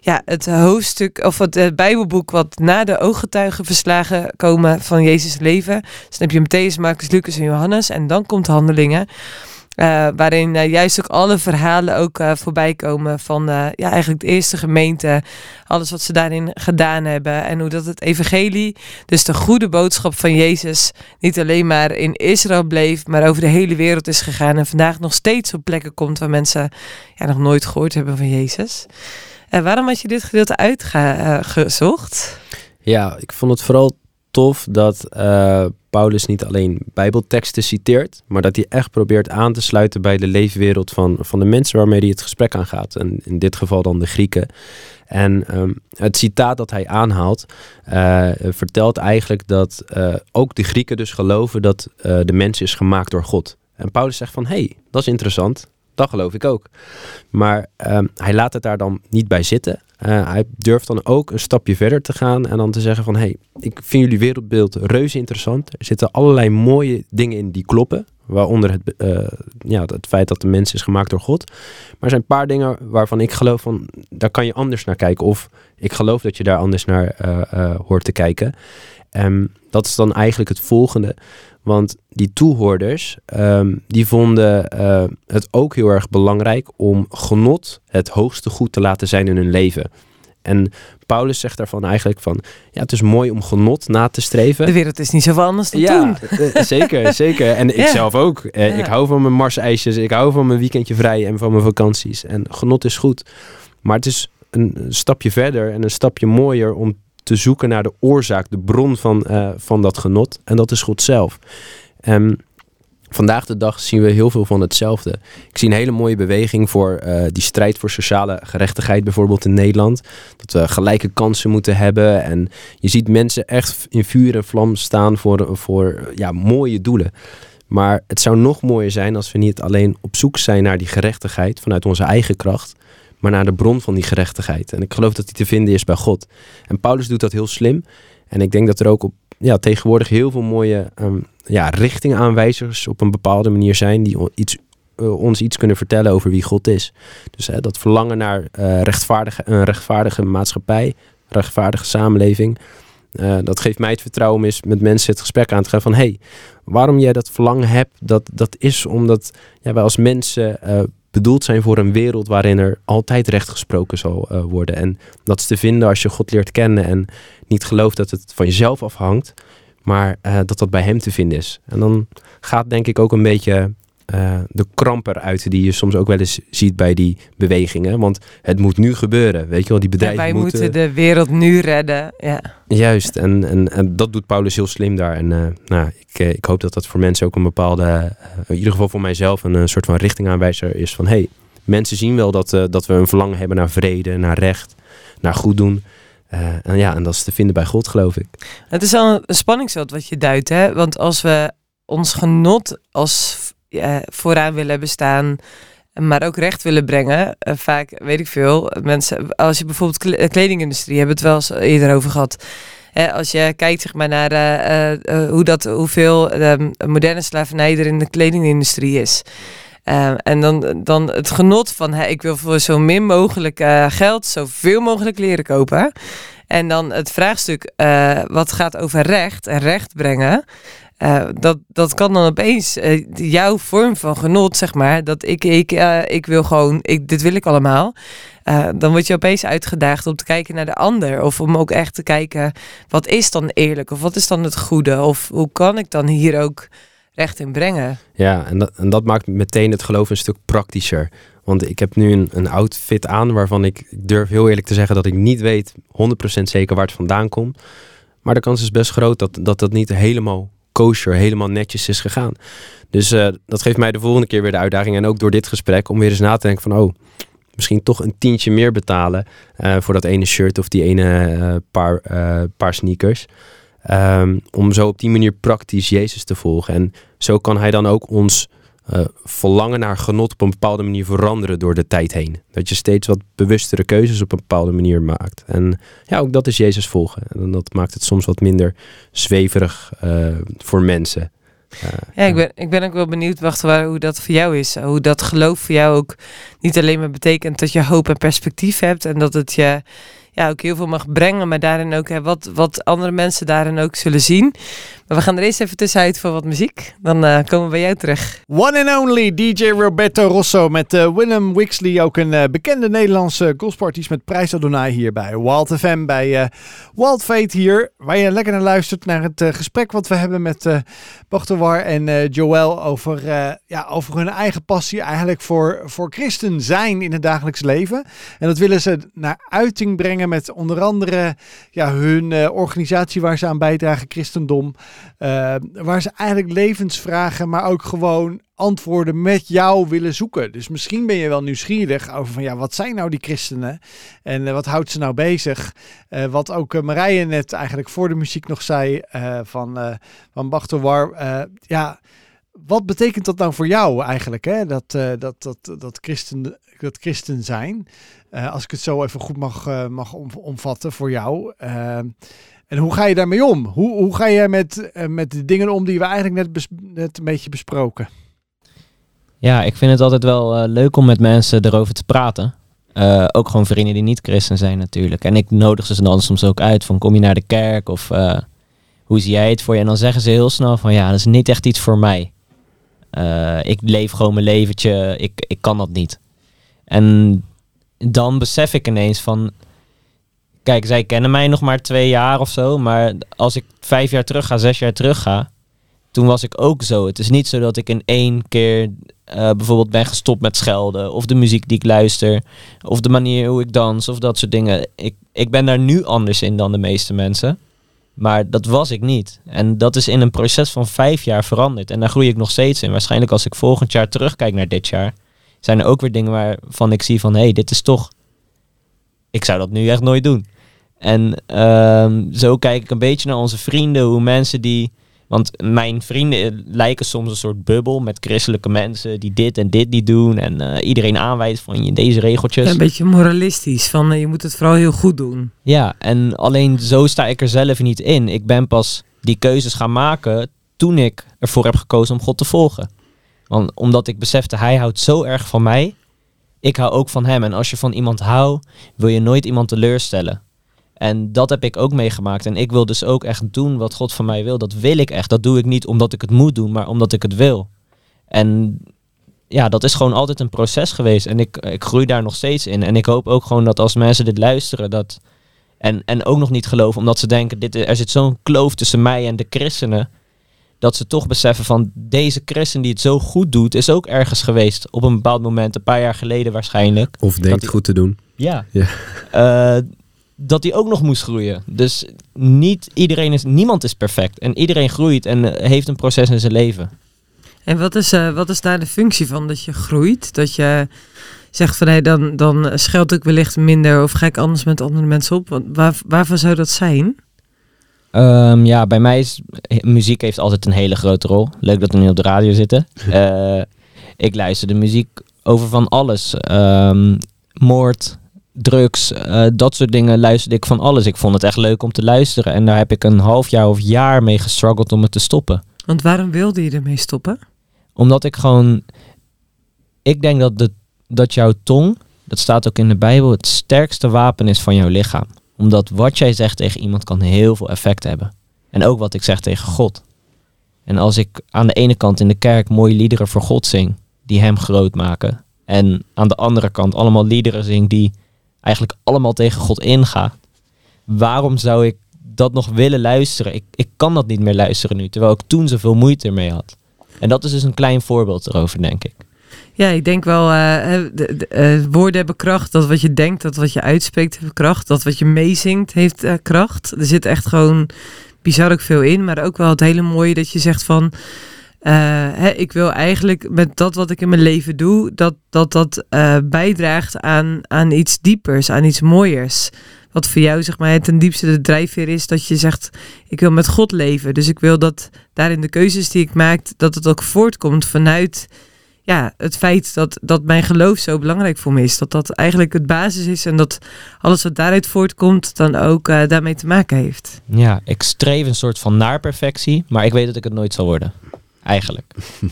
[SPEAKER 2] ja, het hoofdstuk of het, het Bijbelboek wat na de ooggetuigen verslagen komen van Jezus' leven. Dus dan heb je Matthäus, Marcus, Lucas en Johannes. En dan komt Handelingen. Uh, waarin uh, juist ook alle verhalen ook uh, voorbij komen van ja, eigenlijk de eerste gemeente. Alles wat ze daarin gedaan hebben. En hoe dat het evangelie, dus de goede boodschap van Jezus, niet alleen maar in Israël bleef, maar over de hele wereld is gegaan. En vandaag nog steeds op plekken komt waar mensen ja, nog nooit gehoord hebben van Jezus. En waarom had je dit gedeelte uitgezocht?
[SPEAKER 4] Ja, ik vond het vooral tof dat uh, Paulus niet alleen Bijbelteksten citeert, maar dat hij echt probeert aan te sluiten bij de leefwereld van, van de mensen waarmee hij het gesprek aangaat. En in dit geval dan de Grieken. En um, het citaat dat hij aanhaalt, uh, vertelt eigenlijk dat uh, ook de Grieken dus geloven dat de mens is gemaakt door God. En Paulus zegt van, hé, hey, dat is interessant. Dat geloof ik ook. Maar um, hij laat het daar dan niet bij zitten. Uh, hij durft dan ook een stapje verder te gaan en dan te zeggen van... hé, hey, ik vind jullie wereldbeeld reuze interessant. Er zitten allerlei mooie dingen in die kloppen. Waaronder het, uh, ja, het feit dat de mens is gemaakt door God. Maar er zijn een paar dingen waarvan ik geloof van, daar kan je anders naar kijken. Of ik geloof dat je daar anders naar uh, hoort te kijken. En dat is dan eigenlijk het volgende. Want die toehoorders, um, die vonden het ook heel erg belangrijk om genot het hoogste goed te laten zijn in hun leven. En Paulus zegt daarvan eigenlijk van, ja, het is mooi om genot na te streven.
[SPEAKER 2] De wereld is niet zoveel anders dan
[SPEAKER 4] ja,
[SPEAKER 2] toen.
[SPEAKER 4] Eh, zeker, *laughs* zeker. En ik zelf ook. Eh, ik hou van mijn marsijsjes, ik hou van mijn weekendje vrij en van mijn vakanties. En genot is goed. Maar het is een stapje verder en een stapje mooier om te zoeken naar de oorzaak, de bron van, uh, van dat genot. En dat is God zelf. En Vandaag de dag zien we heel veel van hetzelfde. Ik zie een hele mooie beweging voor uh, die strijd voor sociale gerechtigheid, bijvoorbeeld in Nederland. Dat we gelijke kansen moeten hebben. En je ziet mensen echt in vuur en vlam staan voor, voor ja, mooie doelen. Maar het zou nog mooier zijn als we niet alleen op zoek zijn naar die gerechtigheid vanuit onze eigen kracht, maar naar de bron van die gerechtigheid. En ik geloof dat die te vinden is bij God. En Paulus doet dat heel slim. En ik denk dat er ook op ja, tegenwoordig heel veel mooie um, ja, richtingaanwijzers op een bepaalde manier zijn die iets, uh, ons iets kunnen vertellen over wie God is. Dus dat verlangen naar uh, rechtvaardige, een rechtvaardige maatschappij, rechtvaardige samenleving. Uh, dat geeft mij het vertrouwen om met mensen het gesprek aan te gaan van hey, waarom jij dat verlangen hebt, dat, dat is omdat ja, wij als mensen bedoeld zijn voor een wereld waarin er altijd recht gesproken zal uh, worden. En dat is te vinden als je God leert kennen en niet gelooft dat het van jezelf afhangt, maar uh, dat dat bij Hem te vinden is. En dan gaat denk ik ook een beetje uh, de kramp eruit die je soms ook wel eens ziet bij die bewegingen. Want het moet nu gebeuren, weet je wel, die bedrijven
[SPEAKER 2] ja, wij
[SPEAKER 4] moeten...
[SPEAKER 2] moeten de wereld nu redden, ja.
[SPEAKER 4] Juist, en, en, en dat doet Paulus heel slim daar. En uh, nou, ik, ik hoop dat dat voor mensen ook een bepaalde, in ieder geval voor mijzelf, een, soort van richtingaanwijzer is van... hey, mensen zien wel dat, dat we een verlangen hebben naar vrede, naar recht, naar goed doen... Uh, en ja, en dat is te vinden bij God, geloof ik.
[SPEAKER 2] Het is al een spanningsveld wat je duidt, hè? Want als we ons genot als uh, vooraan willen bestaan, maar ook recht willen brengen. Uh, vaak, weet ik veel, mensen, als je bijvoorbeeld kledingindustrie, hebben we het wel eens eerder over gehad. Als je kijkt zeg maar, naar hoe dat, hoeveel moderne slavernij er in de kledingindustrie is. en dan, dan het genot van hey, ik wil voor zo min mogelijk geld zoveel mogelijk leren kopen. En dan het vraagstuk wat gaat over recht en recht brengen. Uh, dat, dat kan dan opeens uh, jouw vorm van genot, zeg maar. Dat ik, ik, uh, ik wil gewoon, ik, dit wil ik allemaal. dan word je opeens uitgedaagd om te kijken naar de ander. Of om ook echt te kijken, wat is dan eerlijk? Of wat is dan het goede? Of hoe kan ik dan hier ook recht in brengen?
[SPEAKER 4] Ja, en dat, en dat maakt meteen het geloof een stuk praktischer. Want ik heb nu een, een outfit aan waarvan ik, ik durf heel eerlijk te zeggen dat ik niet weet 100% zeker waar het vandaan komt. Maar de kans is best groot dat dat, dat niet helemaal kosher, helemaal netjes is gegaan. Dus uh, dat geeft mij de volgende keer weer de uitdaging. En ook door dit gesprek om weer eens na te denken van... oh, misschien toch een tientje meer betalen uh, voor dat ene shirt of die ene uh, paar, paar sneakers. Um, om zo op die manier praktisch Jezus te volgen. En zo kan hij dan ook ons uh, verlangen naar genot op een bepaalde manier veranderen door de tijd heen. Dat je steeds wat bewustere keuzes op een bepaalde manier maakt. En ja, ook dat is Jezus volgen. En dat maakt het soms wat minder zweverig uh, voor mensen.
[SPEAKER 2] Uh, ja, ik ben, ik ben ook wel benieuwd, wacht, waar, hoe dat voor jou is. Hoe dat geloof voor jou ook niet alleen maar betekent dat je hoop en perspectief hebt en dat het je ja, ook heel veel mag brengen, maar daarin ook hè, wat, wat andere mensen daarin ook zullen zien. Maar we gaan er eerst even tussenuit voor wat muziek. Dan uh, komen we bij jou terug.
[SPEAKER 1] One and only DJ Roberto Rosso met uh, Willem Wixley. Ook een uh, bekende Nederlandse gospelartiest met prijs Adonai hier bij Wild. Bij Wild Fate hier. Waar je lekker naar luistert naar het gesprek wat we hebben met uh, en Joël over, ja, over hun eigen passie eigenlijk voor, voor christen zijn in het dagelijks leven. En dat willen ze naar uiting brengen met onder andere ja, hun organisatie waar ze aan bijdragen, Christendom. Uh, waar ze eigenlijk levensvragen, maar ook gewoon antwoorden met jou willen zoeken. Dus misschien ben je wel nieuwsgierig over van ja, wat zijn nou die christenen en uh, wat houdt ze nou bezig? Uh, wat ook Marije net eigenlijk voor de muziek nog zei van, van Bachtowar. ja, wat betekent dat nou voor jou eigenlijk, hè? Dat, uh, dat, dat, dat, christen, dat christen zijn? Uh, als ik het zo even goed mag, uh, mag om, omvatten voor jou. En hoe ga je daarmee om? Hoe, hoe ga je met, met de dingen om die we eigenlijk net, net een beetje besproken?
[SPEAKER 3] Ja, ik vind het altijd wel leuk om met mensen erover te praten. ook gewoon vrienden die niet christen zijn natuurlijk. En ik nodig ze dan soms ook uit van kom je naar de kerk of hoe zie jij het voor je? En dan zeggen ze heel snel van ja, dat is niet echt iets voor mij. Ik leef gewoon mijn leventje, ik, ik kan dat niet. En dan besef ik ineens van, kijk, zij kennen mij nog maar twee jaar of zo, maar als ik vijf jaar terug ga, zes jaar terug ga, toen was ik ook zo. Het is niet zo dat ik in één keer uh, bijvoorbeeld ben gestopt met schelden, of de muziek die ik luister, of de manier hoe ik dans, of dat soort dingen. Ik, ik ben daar nu anders in dan de meeste mensen. Maar dat was ik niet. En dat is in een proces van vijf jaar veranderd. En daar groei ik nog steeds in. Waarschijnlijk als ik volgend jaar terugkijk naar dit jaar, zijn er ook weer dingen waarvan ik zie van hé, hey, dit is toch. Ik zou dat nu echt nooit doen. En uh, zo kijk ik een beetje naar onze vrienden, hoe mensen die want mijn vrienden lijken soms een soort bubbel met christelijke mensen die dit en dit niet doen. En uh, iedereen aanwijst van je deze regeltjes.
[SPEAKER 2] een beetje moralistisch, van uh, je moet het vooral heel goed doen.
[SPEAKER 3] Ja, en alleen zo sta ik er zelf niet in. Ik ben pas die keuzes gaan maken toen ik ervoor heb gekozen om God te volgen. Want omdat ik besefte, hij houdt zo erg van mij. Ik hou ook van hem. En als je van iemand houdt, wil je nooit iemand teleurstellen. En dat heb ik ook meegemaakt. En ik wil dus ook echt doen wat God van mij wil. Dat wil ik echt. Dat doe ik niet omdat ik het moet doen, maar omdat ik het wil. En ja, dat is gewoon altijd een proces geweest. En ik, ik groei daar nog steeds in. En ik hoop ook gewoon dat als mensen dit luisteren, dat. En, en ook nog niet geloven, omdat ze denken, dit, er zit zo'n kloof tussen mij en de christenen. Dat ze toch beseffen van deze christen die het zo goed doet, is ook ergens geweest. Op een bepaald moment, een paar jaar geleden waarschijnlijk.
[SPEAKER 4] Of denkt goed te doen.
[SPEAKER 3] Ja. ja. Uh, dat hij ook nog moest groeien. Dus niet iedereen is, niemand is perfect. En iedereen groeit en eh, heeft een proces in zijn leven.
[SPEAKER 2] En wat is, uh, wat is daar de functie van dat je groeit? Dat je zegt van hey, dan, dan scheld ik wellicht minder of ga ik anders met andere mensen op. Want waar, waarvan zou dat zijn?
[SPEAKER 3] Um, ja, bij mij is muziek heeft altijd een hele grote rol. Leuk dat we nu op de radio zitten. uh, *laughs* ik luister de muziek over van alles. Um, moord, drugs, uh, dat soort dingen luisterde ik van alles. Ik vond het echt leuk om te luisteren. En daar heb ik een half jaar of jaar mee gestruggeld om het te stoppen.
[SPEAKER 2] Want waarom wilde je ermee stoppen?
[SPEAKER 3] Omdat ik gewoon... Ik denk dat, de, dat jouw tong, dat staat ook in de Bijbel, het sterkste wapen is van jouw lichaam. Omdat wat jij zegt tegen iemand kan heel veel effect hebben. En ook wat ik zeg tegen God. En als ik aan de ene kant in de kerk mooie liederen voor God zing, die hem groot maken. En aan de andere kant allemaal liederen zing die eigenlijk allemaal tegen God inga. Waarom zou ik dat nog willen luisteren? Ik, ik kan dat niet meer luisteren nu, terwijl ik toen zoveel moeite ermee had. En dat is dus een klein voorbeeld erover, denk ik.
[SPEAKER 2] Ja, ik denk wel, uh, de, uh, woorden hebben kracht. Dat wat je denkt, dat wat je uitspreekt heeft kracht. Dat wat je meezingt heeft uh, kracht. Er zit echt gewoon bizar ook veel in. Maar ook wel het hele mooie dat je zegt van... Hè, ik wil eigenlijk met dat wat ik in mijn leven doe, dat dat, dat bijdraagt aan, aan iets diepers, aan iets mooiers. Wat voor jou zeg maar ten diepste de drijfveer is dat je zegt, ik wil met God leven. Dus ik wil dat daarin de keuzes die ik maak, dat het ook voortkomt vanuit ja, het feit dat, dat mijn geloof zo belangrijk voor me is. Dat dat eigenlijk het basis is en dat alles wat daaruit voortkomt dan ook uh, daarmee te maken heeft.
[SPEAKER 3] Ja, ik streef een soort van naar perfectie, maar ik weet dat ik het nooit zal worden eigenlijk. *laughs*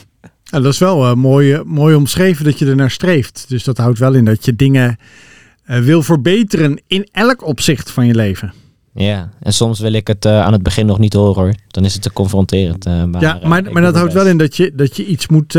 [SPEAKER 1] En dat is wel uh, mooi, mooi omschreven dat je er naar streeft. Dus dat houdt wel in dat je dingen uh, wil verbeteren in elk opzicht van je leven.
[SPEAKER 3] Ja, en soms wil ik het uh, aan het begin nog niet horen hoor. Dan is het te confronterend.
[SPEAKER 1] maar, ja, maar, maar dat houdt wel in dat je, dat, je iets moet,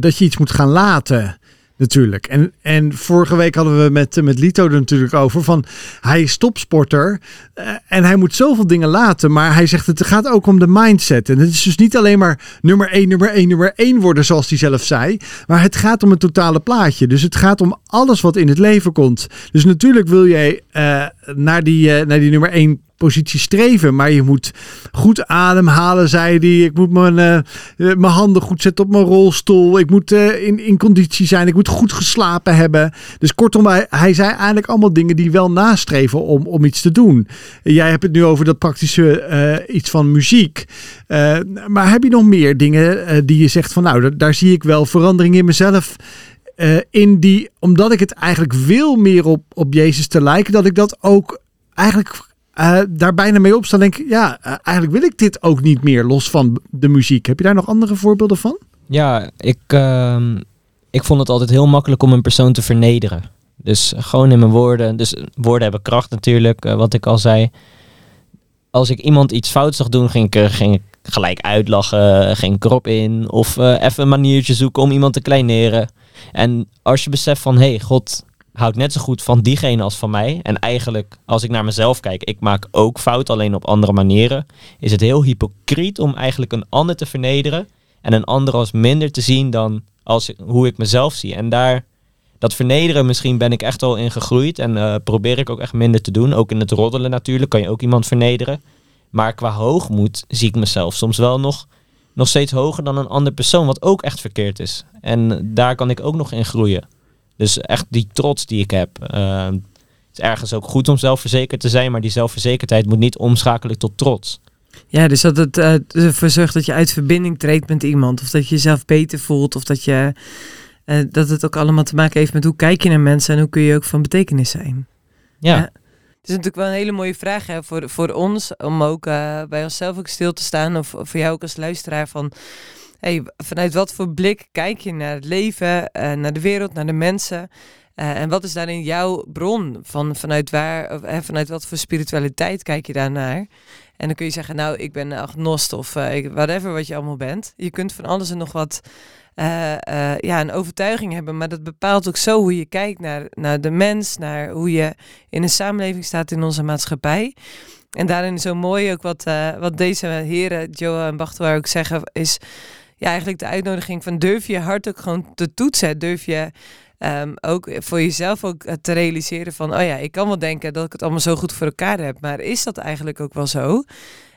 [SPEAKER 1] dat je iets moet gaan laten. Natuurlijk. En, en vorige week hadden we met, met Lito er natuurlijk over van hij is topsporter uh, en hij moet zoveel dingen laten. Maar hij zegt het gaat ook om de mindset. En het is dus niet alleen maar nummer 1, nummer 1, nummer 1 worden zoals hij zelf zei. Maar het gaat om het totale plaatje. Dus het gaat om alles wat in het leven komt. Dus natuurlijk wil jij uh, naar, die, naar die nummer 1 positie streven. Maar je moet goed ademhalen, zei hij. Ik moet mijn, eh, eh, mijn handen goed zetten op mijn rolstoel. Ik moet eh, in, in conditie zijn. Ik moet goed geslapen hebben. Dus kortom, hij, hij zei eigenlijk allemaal dingen die wel nastreven om, om iets te doen. Jij hebt het nu over dat praktische iets van muziek. Maar heb je nog meer dingen die je zegt van nou, daar, zie ik wel verandering in mezelf. in die, omdat ik het eigenlijk wil meer op, op Jezus te lijken, dat ik dat ook eigenlijk eh, daar bijna mee opsta. Denk ik, ja, eh, eigenlijk wil ik dit ook niet meer, los van de muziek. Heb je daar nog andere voorbeelden van?
[SPEAKER 3] Ja, ik, ehm, ik vond het altijd heel makkelijk om een persoon te vernederen. Dus gewoon in mijn woorden. Dus woorden hebben kracht natuurlijk, eh, wat ik al zei. Als ik iemand iets fout zag doen, ging ik, ging ik gelijk uitlachen, ging ik erop in. Of even een maniertje zoeken om iemand te kleineren. En als je beseft van, hé, hey, God houdt net zo goed van diegene als van mij. En eigenlijk, als ik naar mezelf kijk, ik maak ook fout, alleen op andere manieren. Is het heel hypocriet om eigenlijk een ander te vernederen en een ander als minder te zien dan als hoe ik mezelf zie. En daar, dat vernederen, misschien ben ik echt al in gegroeid en eh, probeer ik ook echt minder te doen. Ook in het roddelen natuurlijk kan je ook iemand vernederen. Maar qua hoogmoed zie ik mezelf soms wel nog, nog steeds hoger dan een ander persoon, wat ook echt verkeerd is. En daar kan ik ook nog in groeien. Dus echt die trots die ik heb. het is ergens ook goed om zelfverzekerd te zijn, maar die zelfverzekerdheid moet niet omschakelen tot trots.
[SPEAKER 2] Ja, dus dat het eh, ervoor zorgt dat je uit verbinding treedt met iemand. Of dat je jezelf beter voelt. Of dat, je, eh, dat het ook allemaal te maken heeft met hoe kijk je naar mensen. En hoe kun je ook van betekenis zijn.
[SPEAKER 3] Ja,
[SPEAKER 2] Ja. Het is natuurlijk wel een hele mooie vraag hè, voor, voor ons. Om ook eh, bij onszelf ook stil te staan. Of, of voor jou ook als luisteraar van... Vanuit wat voor blik kijk je naar het leven, eh, naar de wereld, naar de mensen? Eh, en wat is daarin jouw bron? Van, vanuit, waar, of, vanuit wat voor spiritualiteit kijk je daarnaar? En dan kun je zeggen, nou, ik ben agnost of eh, whatever wat je allemaal bent. Je kunt van alles en nog wat ja, een overtuiging hebben, maar dat bepaalt ook zo hoe je kijkt naar, naar de mens, naar hoe je in een samenleving staat in onze maatschappij. En daarin is zo mooi ook wat, wat deze heren, Joe en Bachtwaar ook zeggen, is ja, eigenlijk de uitnodiging van durf je hart ook gewoon te toetsen. Durf je ehm, ook voor jezelf ook eh, te realiseren van, oh ja, ik kan wel denken dat ik het allemaal zo goed voor elkaar heb, maar is dat eigenlijk ook wel zo?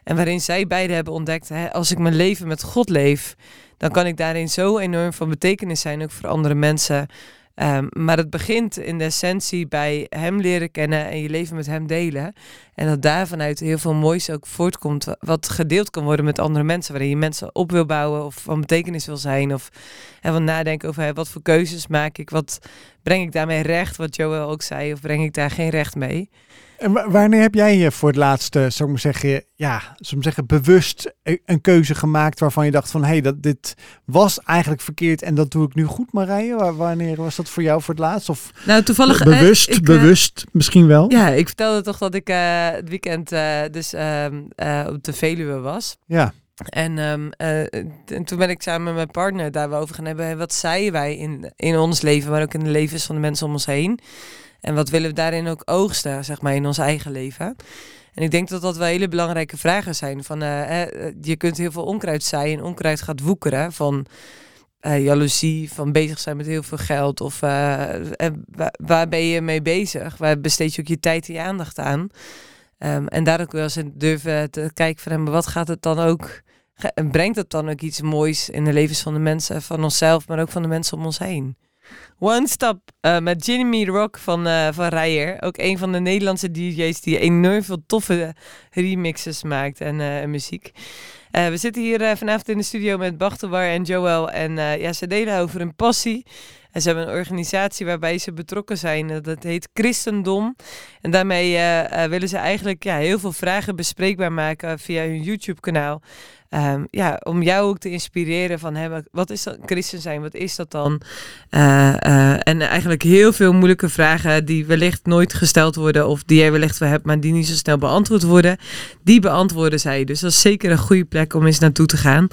[SPEAKER 2] En waarin zij beide hebben ontdekt, hè, als ik mijn leven met God leef, dan kan ik daarin zo enorm van betekenis zijn, ook voor andere mensen. Ehm, maar het begint in de essentie bij hem leren kennen en je leven met hem delen. En dat daar vanuit heel veel moois ook voortkomt, wa- wat gedeeld kan worden met andere mensen. Waarin je mensen op wil bouwen of van betekenis wil zijn. Of en van nadenken over hè, wat voor keuzes maak ik, wat breng ik daarmee recht, wat Joel ook zei, of breng ik daar geen recht mee.
[SPEAKER 1] En wa- wanneer heb jij je voor het laatste, zou ik maar zeggen, ja, zou ik zeggen, bewust e- een keuze gemaakt waarvan je dacht van, hé, hey, dat dit was eigenlijk verkeerd en dat doe ik nu goed, Marije? Wa- Wanneer was dat voor jou voor het laatst? Of
[SPEAKER 2] Nou, toevallig... eh,
[SPEAKER 1] bewust,
[SPEAKER 2] ik, eh,
[SPEAKER 1] bewust misschien wel?
[SPEAKER 2] Ja, ik vertelde toch dat ik eh, het weekend eh, dus ehm, eh, op de Veluwe was.
[SPEAKER 1] Ja.
[SPEAKER 2] En, ehm, eh, en toen ben ik samen met mijn partner daar wel over gaan hebben. Wat zeiden wij in, in ons leven, maar ook in de levens van de mensen om ons heen? En wat willen we daarin ook oogsten, zeg maar, in ons eigen leven? En ik denk dat dat wel hele belangrijke vragen zijn. Van, eh, je kunt heel veel onkruid zaaien en onkruid gaat woekeren. Van eh, jaloezie, van bezig zijn met heel veel geld. Of waar, waar ben je mee bezig? Waar besteed je ook je tijd en je aandacht aan? Ehm, en daar ook wel eens durven te kijken van, maar wat gaat het dan ook... brengt het dan ook iets moois in de levens van de mensen, van onszelf, maar ook van de mensen om ons heen? One Stop eh, met Jimmy Rock van, eh van Rijer. Ook een van de Nederlandse DJ's die enorm veel toffe remixes maakt en eh, muziek. We zitten hier vanavond in de studio met Bachtelwar en Joel. En ja, ze delen over hun passie. En ze hebben een organisatie waarbij ze betrokken zijn. Eh, Dat heet Christendom. En daarmee eh, eh, willen ze eigenlijk ja, heel veel vragen bespreekbaar maken via hun YouTube-kanaal. Ehm, ja, om jou ook te inspireren van hè, wat- is dat christen zijn? Wat is dat dan? Eh, eh, en eigenlijk heel veel moeilijke vragen die wellicht nooit gesteld worden of die jij wellicht wel hebt, maar die niet zo snel beantwoord worden. Die beantwoorden zij. Dus dat is zeker een goede plek om eens naartoe te gaan.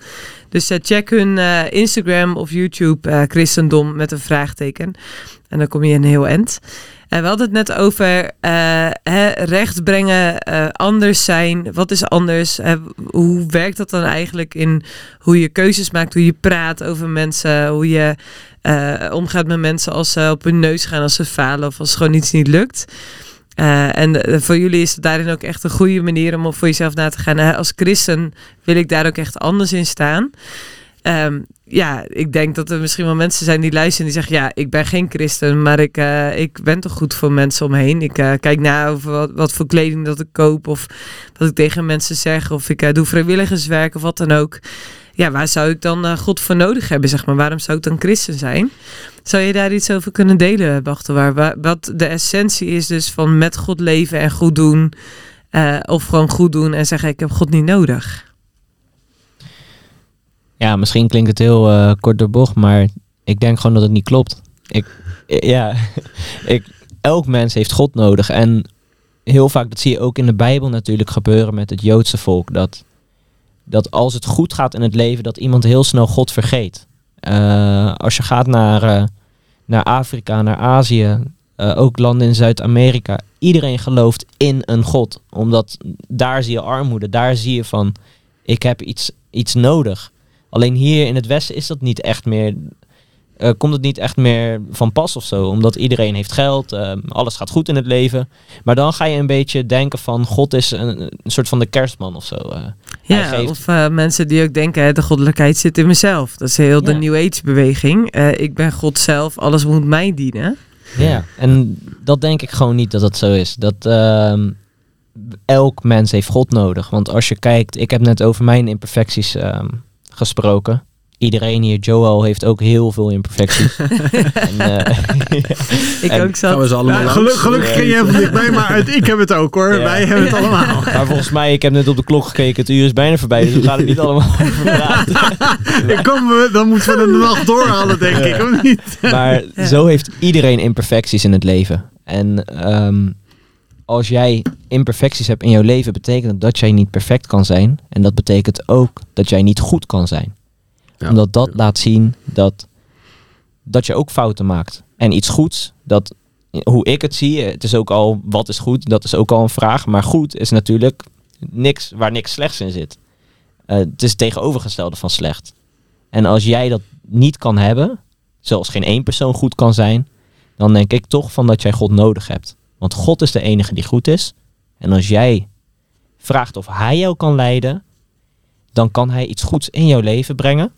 [SPEAKER 2] Dus eh, check hun Instagram of YouTube Christendom met een vraagteken. En dan kom je een heel eind. En we hadden het net over eh, hè, recht brengen, eh, anders zijn. Wat is anders? Eh, hoe werkt dat dan eigenlijk in hoe je keuzes maakt, hoe je praat over mensen, hoe je eh, omgaat met mensen als ze op hun neus gaan, als ze falen of als gewoon iets niet lukt? Eh, en eh, voor jullie is het daarin ook echt een goede manier om voor jezelf na te gaan. Eh, als christen wil ik daar ook echt anders in staan. Ehm, ja, ik denk dat er misschien wel mensen zijn die luisteren die zeggen: Ja, ik ben geen christen, maar ik, eh, ik ben toch goed voor mensen omheen. Ik eh, kijk na over wat, voor kleding dat ik koop, of wat ik tegen mensen zeg, of ik eh, doe vrijwilligerswerk of wat dan ook. Ja, waar zou ik dan God voor nodig hebben, zeg maar? Waarom zou ik dan christen zijn? Zou je daar iets over kunnen delen, Bachtelwaar? Wa- Wat de essentie is dus van met God leven en goed doen, of gewoon goed doen en zeggen: Ik heb God niet nodig.
[SPEAKER 3] Ja, misschien klinkt het heel eh, kort door bocht, maar ik denk gewoon dat het niet klopt. Ik, ja, *laughs* ik, elk mens heeft God nodig. En heel vaak, dat zie je ook in de Bijbel natuurlijk gebeuren met het Joodse volk. Dat, dat als het goed gaat in het leven, dat iemand heel snel God vergeet. Eh, als je gaat naar, eh, naar Afrika, naar Azië, ook landen in Zuid-Amerika. Iedereen gelooft in een God. Omdat daar zie je armoede, daar zie je van, ik heb iets, iets nodig. Alleen hier in het Westen is dat niet echt meer. eh, komt het niet echt meer van pas of zo. Omdat iedereen heeft geld, eh, alles gaat goed in het leven. Maar dan ga je een beetje denken van God is een, een soort van de kerstman of zo. eh.
[SPEAKER 2] Ja,
[SPEAKER 3] geeft-
[SPEAKER 2] of mensen die ook denken, hè, de goddelijkheid zit in mezelf. Dat is heel de
[SPEAKER 3] Ja.
[SPEAKER 2] New Age beweging. Ik ben God zelf, alles moet mij dienen.
[SPEAKER 3] Ja, en dat denk ik gewoon niet dat dat zo is. Dat ehm, elk mens heeft God nodig. Want als je kijkt, ik heb net over mijn imperfecties ehm, gesproken. Iedereen hier, Joel, heeft ook heel veel imperfecties. *laughs* en, eh, *laughs*
[SPEAKER 2] Ik
[SPEAKER 3] En
[SPEAKER 2] ook
[SPEAKER 1] Ja, geluk- gelukkig ken jij van dichtbij, maar het- ik heb het ook hoor.
[SPEAKER 3] Ja.
[SPEAKER 1] Wij hebben het allemaal.
[SPEAKER 3] maar volgens mij, ik heb net op de klok gekeken, het uur is bijna voorbij. Dus we gaan het niet allemaal *laughs* over praten.
[SPEAKER 1] Dan, komen we, dan moeten we de nacht doorhalen, denk ik, of niet?
[SPEAKER 3] Maar
[SPEAKER 2] Ja.
[SPEAKER 3] zo heeft iedereen imperfecties in het leven. En ehm, als jij imperfecties hebt in jouw leven, betekent dat dat jij niet perfect kan zijn. En dat betekent ook dat jij niet goed kan zijn.
[SPEAKER 4] Ja.
[SPEAKER 3] Omdat dat laat zien dat, dat je ook fouten maakt. En iets goeds, dat, hoe ik het zie, het is ook al wat is goed, dat is ook al een vraag. Maar goed is natuurlijk niks waar niks slechts in zit. Eh, het is het tegenovergestelde van slecht. En als jij dat niet kan hebben, zoals geen één persoon goed kan zijn, dan denk ik toch van dat jij God nodig hebt. Want God is de enige die goed is. En als jij vraagt of Hij jou kan leiden, dan kan Hij iets goeds in jouw leven brengen.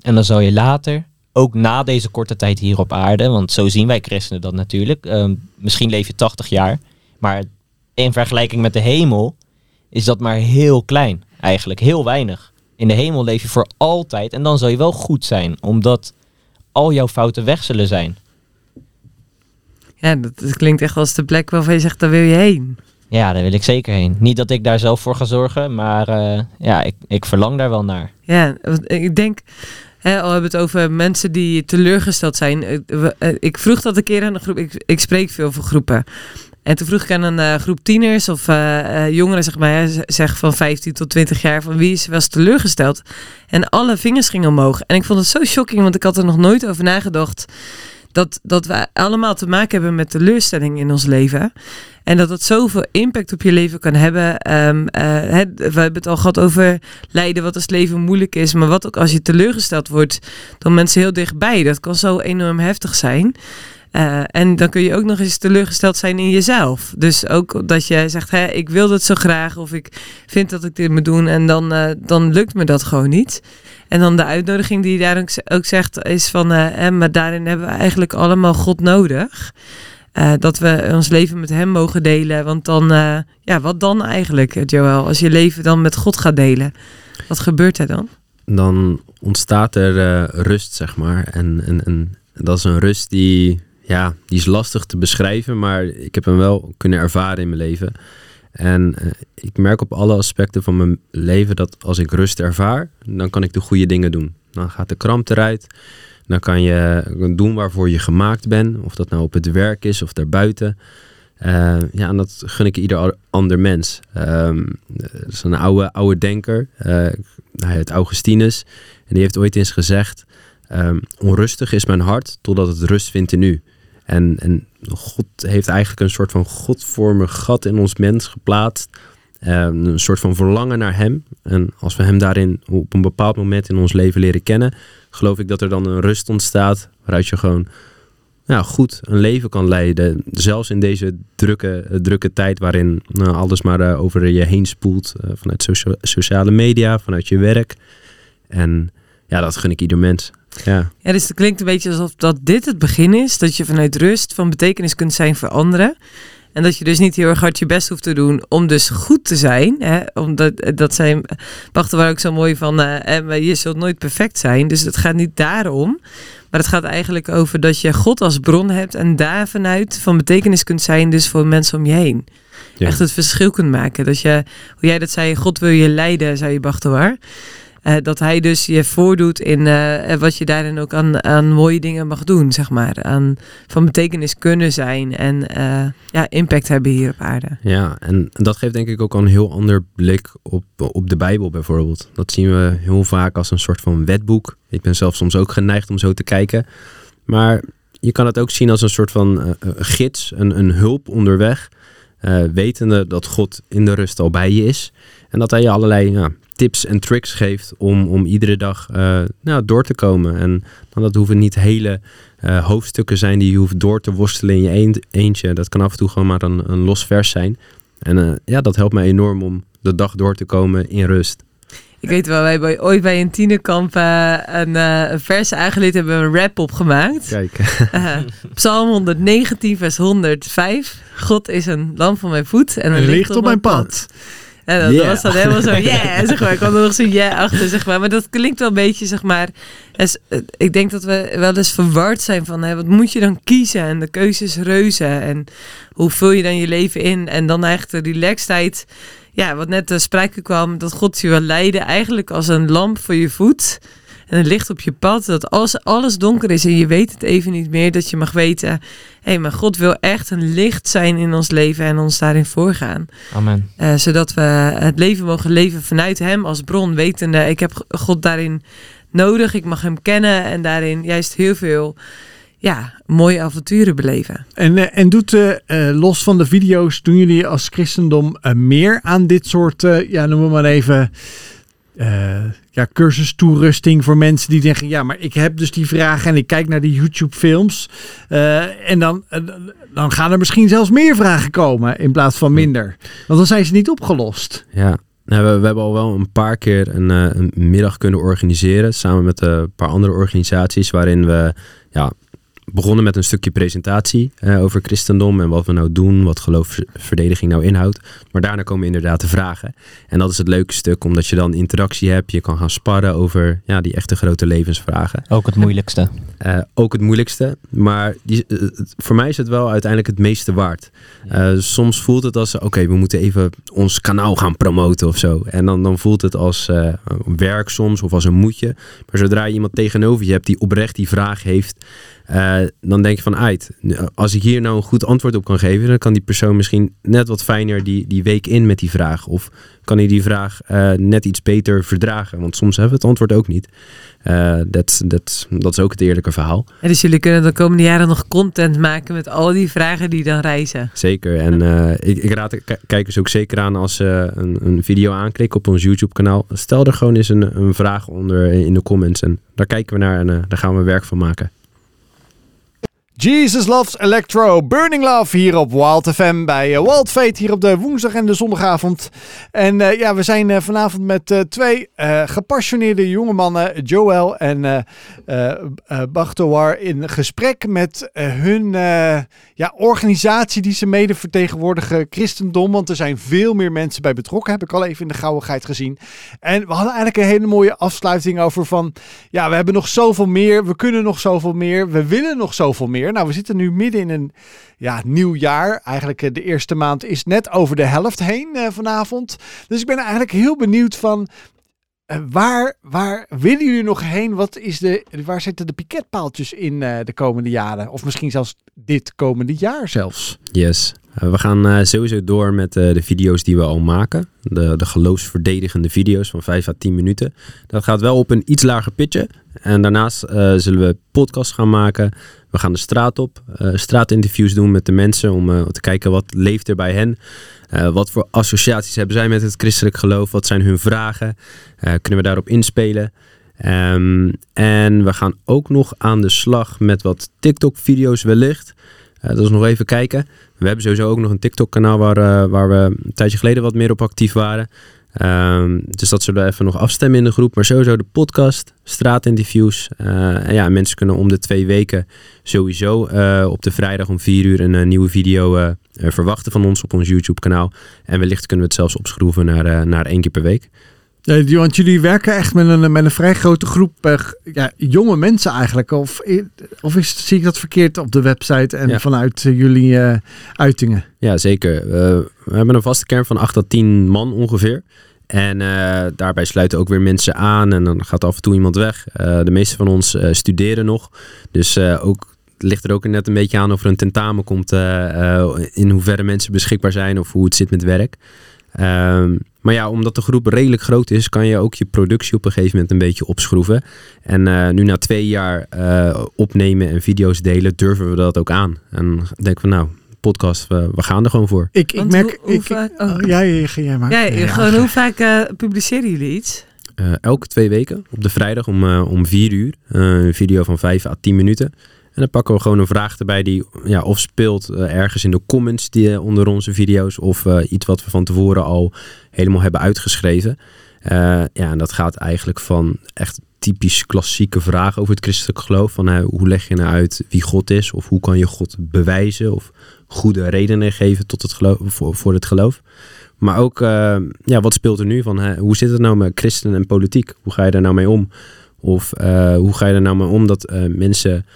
[SPEAKER 3] En dan zal je later, ook na deze korte tijd hier op aarde, want zo zien wij christenen dat natuurlijk, ehm, misschien leef je 80 jaar, maar in vergelijking met de hemel is dat maar heel klein, eigenlijk heel weinig. In de hemel leef je voor altijd en dan zal je wel goed zijn, omdat al jouw fouten weg zullen zijn.
[SPEAKER 2] Ja, dat, dat klinkt echt als de plek waarvan je zegt, daar wil je heen.
[SPEAKER 3] Ja, daar wil ik zeker heen. Niet dat ik daar zelf voor ga zorgen, maar eh, ja, ik, ik verlang daar wel naar.
[SPEAKER 2] Ja, ik denk, hè, al hebben we het over mensen die teleurgesteld zijn. Eh, eh, Ik vroeg dat een keer aan een groep, ik, ik spreek veel voor groepen. En toen vroeg ik aan een groep tieners of jongeren, zeg maar, zeg van 15 tot 20 jaar, van wie is wel eens teleurgesteld. En alle vingers gingen omhoog. En ik vond het zo shocking, want ik had er nog nooit over nagedacht. Dat, dat we allemaal te maken hebben met teleurstelling in ons leven. En dat het zoveel impact op je leven kan hebben. Ehm, eh, we hebben het al gehad over lijden, wat als leven moeilijk is. Maar wat ook als je teleurgesteld wordt door mensen heel dichtbij. Dat kan zo enorm heftig zijn. Eh, en dan kun je ook nog eens teleurgesteld zijn in jezelf. Dus ook dat je zegt, hè, ik wil dat zo graag. Of ik vind dat ik dit moet doen. En dan, eh, dan lukt me dat gewoon niet. En dan de uitnodiging die je daar ook, zegt is van... hè, maar daarin hebben we eigenlijk allemaal God nodig. Dat we ons leven met hem mogen delen. Want dan, ja, wat dan eigenlijk, Joël? Als je leven dan met God gaat delen. Wat gebeurt er dan?
[SPEAKER 4] dan ontstaat er rust, zeg maar. En, en, en dat is een rust die, ja, die is lastig te beschrijven, maar ik heb hem wel kunnen ervaren in mijn leven. En eh, ik merk op alle aspecten van mijn leven dat als ik rust ervaar, dan kan ik de goede dingen doen. Dan gaat de kramp eruit. Dan kan je doen waarvoor je gemaakt bent. Of dat nou op het werk is of daarbuiten. Eh, ja, en dat gun ik ieder ander mens. Ehm, dat is een oude, oude denker. hij heet Augustinus. En die heeft ooit eens gezegd... ehm, onrustig is mijn hart totdat het rust vindt in u. En, en God heeft eigenlijk een soort van godvormig gat in ons mens geplaatst. Ehm, een soort van verlangen naar hem. En als we hem daarin op een bepaald moment in ons leven leren kennen... geloof ik dat er dan een rust ontstaat... waaruit je gewoon ja, goed een leven kan leiden. Zelfs in deze drukke, eh, drukke tijd waarin nou, alles maar eh, over je heen spoelt. vanuit socia- sociale media, vanuit je werk. En ja, dat gun ik ieder mens. Ja,
[SPEAKER 2] Ja, dus het klinkt een beetje alsof dat dit het begin is. Dat je vanuit rust van betekenis kunt zijn voor anderen. En dat je dus niet heel erg hard je best hoeft te doen om dus goed te zijn. Hè? Omdat dat zijn wachten waar ook zo mooi van. eh, eh, maar je zult nooit perfect zijn. Dus het gaat niet daarom. Maar het gaat eigenlijk over dat je God als bron hebt. En daar vanuit van betekenis kunt zijn. Dus voor mensen om je heen.
[SPEAKER 4] Ja.
[SPEAKER 2] Echt het verschil kunt maken. Dat je, hoe jij dat zei, God wil je leiden, zei je Bachtoar. Eh, dat hij dus je voordoet in eh, wat je daarin ook aan, aan mooie dingen mag doen, zeg maar. Aan van betekenis kunnen zijn en eh, ja, impact hebben hier op aarde.
[SPEAKER 4] ja, en dat geeft denk ik ook een heel ander blik op, op de Bijbel bijvoorbeeld. Dat zien we heel vaak als een soort van wetboek. Ik ben zelf soms ook geneigd om zo te kijken. Maar je kan het ook zien als een soort van eh, eh, gids, een, een hulp onderweg. eh, wetende dat God in de rust al bij je is. En dat hij je allerlei ja, tips en tricks geeft om, om iedere dag eh, nou, door te komen. En dan dat hoeven niet hele eh, hoofdstukken zijn die je hoeft door te worstelen in je eend- eentje. Dat kan af en toe gewoon maar een, een los vers zijn. En eh, ja, dat helpt mij enorm om de dag door te komen in rust.
[SPEAKER 2] Ik weet wel, wij hebben ooit bij een tienerkamp een, eh, een vers aangeleerd, hebben we een rap opgemaakt.
[SPEAKER 4] Kijk,
[SPEAKER 2] Psalm 119, vers 105. God is een lamp voor mijn voet en een
[SPEAKER 1] ligt op mijn pad.
[SPEAKER 2] En dat
[SPEAKER 4] Yeah.
[SPEAKER 2] was dan helemaal zo, *laughs* yeah, zeg maar. Ik kwam er nog zo yeah achter, zeg maar. Maar dat klinkt wel een beetje, zeg maar... eh, ik denk dat we wel eens verward zijn van... Hè, wat moet je dan kiezen? En de keuze is reuze. En hoe vul je dan je leven in? En dan eigenlijk de relaxedheid... Ja, wat net te sprake kwam... dat God je wil leiden eigenlijk als een lamp voor je voet... En het licht op je pad, dat als alles donker is en je weet het even niet meer, dat je mag weten, hé, hey, maar God wil echt een licht zijn in ons leven en ons daarin voorgaan.
[SPEAKER 3] Amen.
[SPEAKER 2] Eh, zodat we het leven mogen leven vanuit Hem als bron, wetende, ik heb God daarin nodig, ik mag Hem kennen en daarin juist heel veel ja, mooie avonturen beleven.
[SPEAKER 1] En, eh, en doet, eh, eh, los van de video's, doen jullie als christendom meer aan dit soort, eh, ja, noem maar even, eh ja, cursus-toerusting voor mensen die denken, ja, maar ik heb dus die vragen en ik kijk naar die YouTube-films. eh, en dan, eh, dan gaan er misschien zelfs meer vragen komen in plaats van minder. Want dan zijn ze niet opgelost.
[SPEAKER 4] ja. Nou, we, we hebben al wel een paar keer een, een middag kunnen organiseren. Samen met een paar andere organisaties. Waarin we ja, begonnen met een stukje presentatie over christendom. En wat we nou doen. Wat geloofsverdediging nou inhoudt. Maar daarna komen inderdaad de vragen. En dat is het leuke stuk. Omdat je dan interactie hebt. Je kan gaan sparren over ja, die echte grote levensvragen.
[SPEAKER 3] Ook het moeilijkste.
[SPEAKER 4] Eh, ook het moeilijkste. Maar die, eh, voor mij is het wel uiteindelijk het meeste waard. Eh, soms voelt het als, oké, we moeten even ons kanaal gaan promoten of zo. En dan, dan voelt het als werk soms of als een moedje. Maar zodra je iemand tegenover je hebt die oprecht die vraag heeft, eh, dan denk je van, uit, als ik hier nou een goed antwoord op kan geven, dan kan die persoon misschien net wat fijner die, die week in met die vraag. Of kan hij die vraag eh, net iets beter verdragen. Want soms hebben we het antwoord ook niet. Eh, dat, is ook het eerlijke verhaal.
[SPEAKER 2] En dus jullie kunnen de komende jaren nog content maken met al die vragen die dan reizen.
[SPEAKER 4] Zeker. En ik, ik raad kijkers ook zeker aan als ze een, een video aanklikken op ons YouTube-kanaal. Stel er gewoon eens een, een vraag onder in de comments. En daar kijken we naar en daar gaan we werk van maken.
[SPEAKER 1] Jesus Loves Electro, Burning Love hier op Wild FM bij eh, Wild Fate hier op de woensdag en de zondagavond. En eh, ja, we zijn eh, vanavond met twee gepassioneerde jonge mannen, Joel en Bachtowar, in gesprek met hun ja, organisatie die ze mede vertegenwoordigen, Christendom. Want er zijn veel meer mensen bij betrokken, heb ik al even in de gauwigheid gezien. En we hadden eigenlijk een hele mooie afsluiting over van, ja, we hebben nog zoveel meer, we kunnen nog zoveel meer, we willen nog zoveel meer. Nou, we zitten nu midden in een ja, nieuw jaar. Eigenlijk eh, de eerste maand is net over de helft heen eh, vanavond. Dus ik ben eigenlijk heel benieuwd van, eh, waar, waar willen jullie nog heen? Wat is de, waar zitten de piketpaaltjes in de komende jaren? Of misschien zelfs dit komende jaar zelfs.
[SPEAKER 4] Yes. We gaan sowieso door met de video's die we al maken. De, de geloofsverdedigende video's van 5 à 10 minuten. Dat gaat wel op een iets lager pitje. En daarnaast eh, zullen we podcasts gaan maken. We gaan de straat op. eh, straatinterviews doen met de mensen. Om eh, te kijken wat leeft er bij hen. Wat voor associaties hebben zij met het christelijk geloof? Wat zijn hun vragen? Kunnen we daarop inspelen? Ehm, en we gaan ook nog aan de slag met wat TikTok-video's wellicht. Dat is nog even kijken. We hebben sowieso ook nog een TikTok-kanaal waar, waar we een tijdje geleden wat meer op actief waren. Um, dus dat zullen we even nog afstemmen in de groep. Maar sowieso de podcast, straatinterviews. Uh, en ja, mensen kunnen om de twee weken sowieso uh, op de vrijdag om vier uur een uh, nieuwe video verwachten van ons op ons YouTube kanaal. En wellicht kunnen we het zelfs opschroeven naar, naar één keer per week.
[SPEAKER 1] Ja, want jullie werken echt met een, met een vrij grote groep ja, jonge mensen eigenlijk. Of, of is, zie ik dat verkeerd op de website en ja. vanuit jullie uitingen?
[SPEAKER 4] Ja, zeker. we hebben een vaste kern van 8 tot 10 man ongeveer. En daarbij sluiten ook weer mensen aan en dan gaat af en toe iemand weg. De meeste van ons studeren nog. Dus ook ligt er ook net een beetje aan of er een tentamen komt. in hoeverre mensen beschikbaar zijn of hoe het zit met werk. Um, maar ja, omdat de groep redelijk groot is, kan je ook je productie op een gegeven moment een beetje opschroeven. En nu na twee jaar opnemen en video's delen, durven we dat ook aan. En denken we nou, podcast, we, we, gaan er gewoon voor.
[SPEAKER 1] Ik, ik merk... Hoe, hoe ik, vaak, oh. ja, jij maar.
[SPEAKER 2] Ja, ja, gewoon, hoe vaak uh, publiceren jullie iets?
[SPEAKER 4] Uh, elke twee weken, op de vrijdag om, uh, om vier uur. een video van vijf à tien minuten. En dan pakken we gewoon een vraag erbij die ja, of speelt ergens in de comments die, onder onze video's. Of iets wat we van tevoren al helemaal hebben uitgeschreven. ja, en dat gaat eigenlijk van echt typisch klassieke vragen over het christelijk geloof. Van hoe leg je nou uit wie God is? Of hoe kan je God bewijzen? Of goede redenen geven tot het geloof, voor, voor het geloof. Maar ook, ja, wat speelt er nu? Van, hoe zit het nou met christenen en politiek? Hoe ga je daar nou mee om? Of hoe ga je er nou mee om dat mensen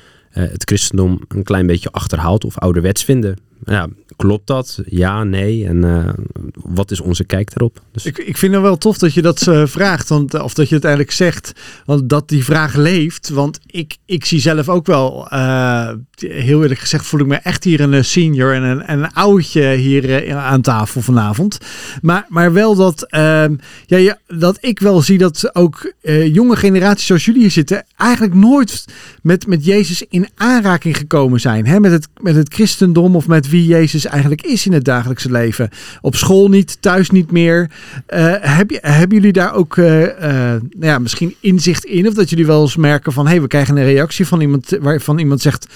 [SPEAKER 4] het christendom een klein beetje achterhaalt of ouderwets vinden? Ja, klopt dat? Ja, nee. En uh, wat is onze kijk daarop?
[SPEAKER 1] Dus... Ik, ik vind het wel tof dat je dat uh, *laughs* vraagt, want, of dat je het eigenlijk zegt, want dat die vraag leeft. Want ik, ik zie zelf ook wel, uh, heel eerlijk gezegd, voel ik me echt hier een senior en een, een oudje hier aan tafel vanavond. Maar, maar wel dat, ehm, ja, ja, dat ik wel zie dat ook jonge generaties zoals jullie hier zitten, eigenlijk nooit met, met Jezus in aanraking gekomen zijn. Hè? Met, het, met het christendom of met wie Jezus eigenlijk is in het dagelijkse leven. Op school niet, thuis niet meer. Uh, heb je, hebben jullie daar ook uh, uh, nou ja, misschien inzicht in? Of dat jullie wel eens merken van... hé, hey, we krijgen een reactie van iemand waarvan iemand zegt...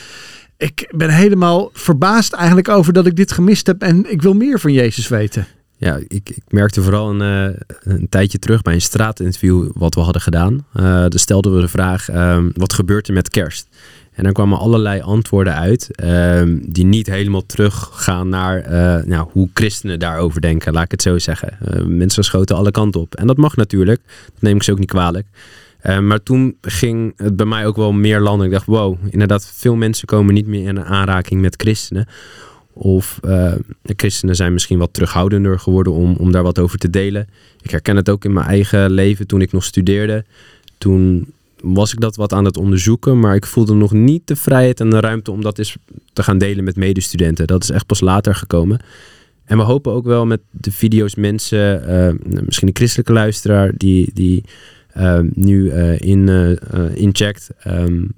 [SPEAKER 1] ik ben helemaal verbaasd eigenlijk over dat ik dit gemist heb... en ik wil meer van Jezus weten.
[SPEAKER 4] Ja, ik, ik merkte vooral een, een tijdje terug bij een straatinterview wat we hadden gedaan. Dus stelden we de vraag, um, wat gebeurt er met kerst? En dan kwamen allerlei antwoorden uit um, die niet helemaal teruggaan naar uh, nou, hoe christenen daarover denken, laat ik het zo zeggen. Uh, mensen schoten alle kanten op. En dat mag natuurlijk, dat neem ik ze ook niet kwalijk. Uh, maar toen ging het bij mij ook wel meer landen. Ik dacht, wow, inderdaad, veel mensen komen niet meer in aanraking met christenen. Of de christenen zijn misschien wat terughoudender geworden om, om daar wat over te delen. Ik herken het ook in mijn eigen leven toen ik nog studeerde. Toen was ik dat wat aan het onderzoeken, maar ik voelde nog niet de vrijheid en de ruimte om dat eens te gaan delen met medestudenten. Dat is echt pas later gekomen. En we hopen ook wel met de video's mensen, uh, misschien een christelijke luisteraar die, die uh, nu uh, in, incheckt, um,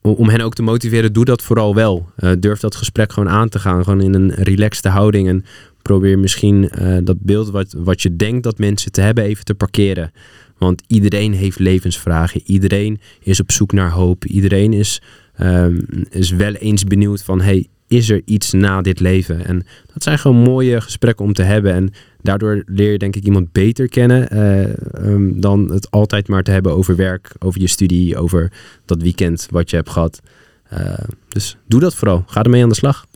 [SPEAKER 4] om hen ook te motiveren, doe dat vooral wel. durf dat gesprek gewoon aan te gaan, gewoon in een relaxte houding en probeer misschien dat beeld wat, wat je denkt dat mensen te hebben even te parkeren. Want iedereen heeft levensvragen. Iedereen is op zoek naar hoop. Iedereen is, um, is wel eens benieuwd van... Hey, is er iets na dit leven? En dat zijn gewoon mooie gesprekken om te hebben. En daardoor leer je denk ik iemand beter kennen... Uh, um, dan het altijd maar te hebben over werk, over je studie... over dat weekend wat je hebt gehad. Uh, dus doe dat vooral. Ga ermee aan de slag.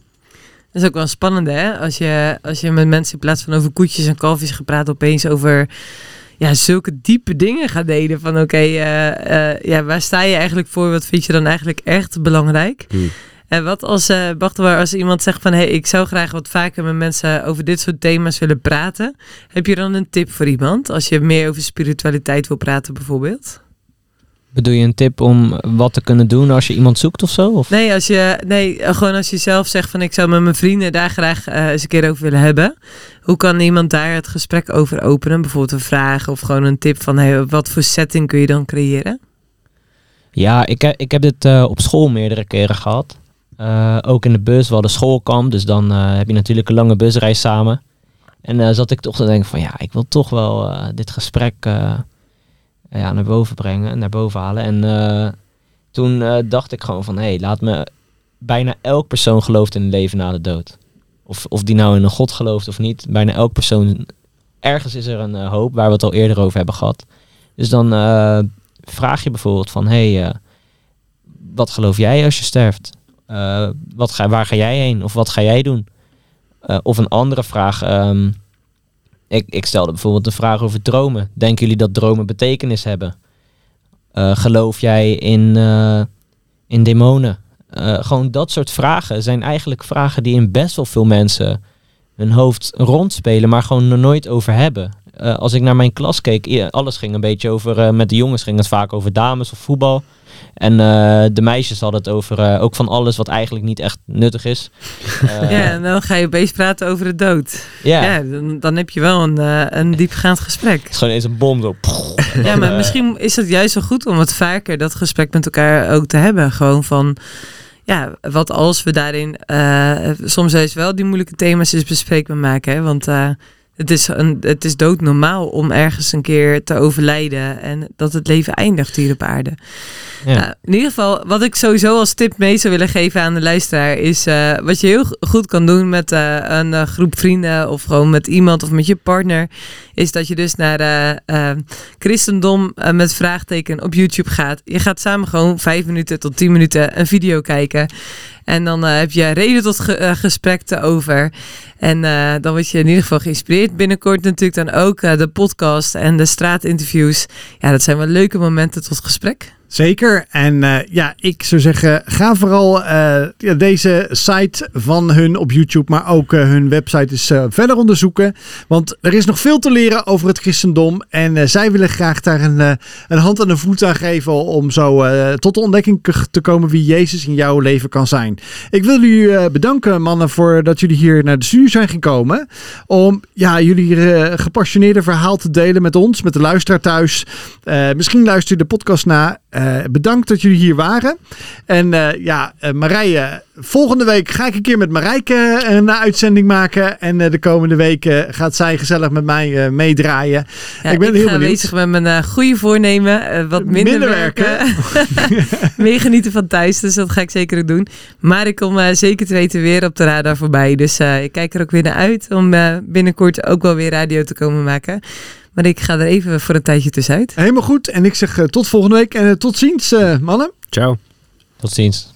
[SPEAKER 2] Dat is ook wel spannend, hè? Als je, als je met mensen in plaats van over koetjes en kalfjes gepraat... opeens over ja, zulke diepe dingen gaat delen. Van oké, okay, uh, uh, ja, waar sta je eigenlijk voor? Wat vind je dan eigenlijk echt belangrijk? Hmm. En wat als, uh, als iemand zegt van... hé, hey, ik zou graag wat vaker met mensen over dit soort thema's willen praten. Heb je dan een tip voor iemand? Als je meer over spiritualiteit wil praten bijvoorbeeld?
[SPEAKER 3] Bedoel je een tip om wat te kunnen doen als je iemand zoekt of zo? Of?
[SPEAKER 2] Nee, als je, nee, gewoon als je zelf zegt van ik zou met mijn vrienden daar graag uh, eens een keer over willen hebben. Hoe kan iemand daar het gesprek over openen? Bijvoorbeeld een vraag of gewoon een tip van hey, wat voor setting kun je dan creëren?
[SPEAKER 3] Ja, ik, heb, ik heb dit uh, op school meerdere keren gehad. Uh, ook in de bus, we hadden schoolkamp, dus dan heb je natuurlijk een lange busreis samen. En zat ik toch te denken van ja, ik wil toch wel dit gesprek ja, naar boven brengen, naar boven halen. En eh, toen eh, dacht ik gewoon van, hé, hey, laat me... Bijna elk persoon gelooft in een leven na de dood. Of, of die nou in een god gelooft of niet. Bijna elk persoon... Ergens is er een eh, hoop, waar we het al eerder over hebben gehad. Dus dan vraag je bijvoorbeeld van, hé, hey, wat geloof jij als je sterft? Wat ga, waar ga jij heen? Of wat ga jij doen? Of een andere vraag. ehm, ik, ik stelde bijvoorbeeld de vraag over dromen. Denken jullie dat dromen betekenis hebben? Eh, geloof jij in, eh, in demonen? Eh, gewoon dat soort vragen zijn eigenlijk vragen die in best wel veel mensen hun hoofd rondspelen, maar gewoon er nooit over hebben. Eh, als ik naar mijn klas keek, alles ging een beetje over, eh, met de jongens ging het vaak over dames of voetbal. En eh, de meisjes hadden het over eh, ook van alles wat eigenlijk niet echt nuttig is. *laughs* Eh,
[SPEAKER 2] ja, en dan ga je opeens praten over de dood.
[SPEAKER 3] ja.
[SPEAKER 2] Ja, dan, dan heb je wel een, eh, een diepgaand gesprek.
[SPEAKER 3] Het is gewoon eens een bom zo. *laughs*
[SPEAKER 2] Ja, maar misschien is het juist wel goed om wat vaker dat gesprek met elkaar ook te hebben. Gewoon van, ja, wat als we daarin eh, soms juist wel die moeilijke thema's eens bespreekbaar maken. Hè? Want eh, het, is een, het is doodnormaal om ergens een keer te overlijden en dat het leven eindigt hier op aarde.
[SPEAKER 3] Ja.
[SPEAKER 2] Nou, in ieder geval, wat ik sowieso als tip mee zou willen geven aan de luisteraar, is eh, wat je heel goed kan doen met eh, een eh, groep vrienden of gewoon met iemand of met je partner, is dat je dus naar christendom met vraagteken op YouTube gaat. Je gaat samen gewoon vijf minuten tot tien minuten een video kijken. En dan eh, heb je reden tot eh, gesprek te over. En eh, dan word je in ieder geval geïnspireerd. Binnenkort natuurlijk dan ook de podcast en de straatinterviews. Ja, dat zijn wel leuke momenten tot gesprek.
[SPEAKER 1] Zeker. En eh, ja, ik zou zeggen, ga vooral eh, ja, deze site van hun op YouTube, maar ook eh, hun website eens verder onderzoeken. Want er is nog veel te leren over het christendom. En zij willen graag daar een, een hand en een voet aan geven om zo tot de ontdekking te komen wie Jezus in jouw leven kan zijn. Ik wil jullie bedanken, mannen, voor dat jullie hier naar de studio zijn gekomen. Om ja, jullie gepassioneerde verhaal te delen met ons, met de luisteraar thuis. Misschien luister je de podcast na. Eh, bedankt dat jullie hier waren. En eh, ja, eh, Marije, volgende week ga ik een keer met Marijke een uitzending maken. En de komende weken gaat zij gezellig met mij meedraaien.
[SPEAKER 2] Ja,
[SPEAKER 1] Ik ben heel benieuwd.
[SPEAKER 2] bezig met mijn goede voornemen. wat minder,
[SPEAKER 1] Minder
[SPEAKER 2] werken. *laughs* *laughs* Meer genieten van thuis. Dus dat ga ik zeker ook doen. Maar ik kom zeker te weten weer op de radar voorbij. Dus ik kijk er ook weer naar uit om binnenkort ook wel weer radio te komen maken. Maar ik ga er even voor een tijdje tussenuit.
[SPEAKER 1] Helemaal goed. En ik zeg eh, tot volgende week en eh, tot ziens, eh, mannen.
[SPEAKER 4] Ciao.
[SPEAKER 3] Tot ziens.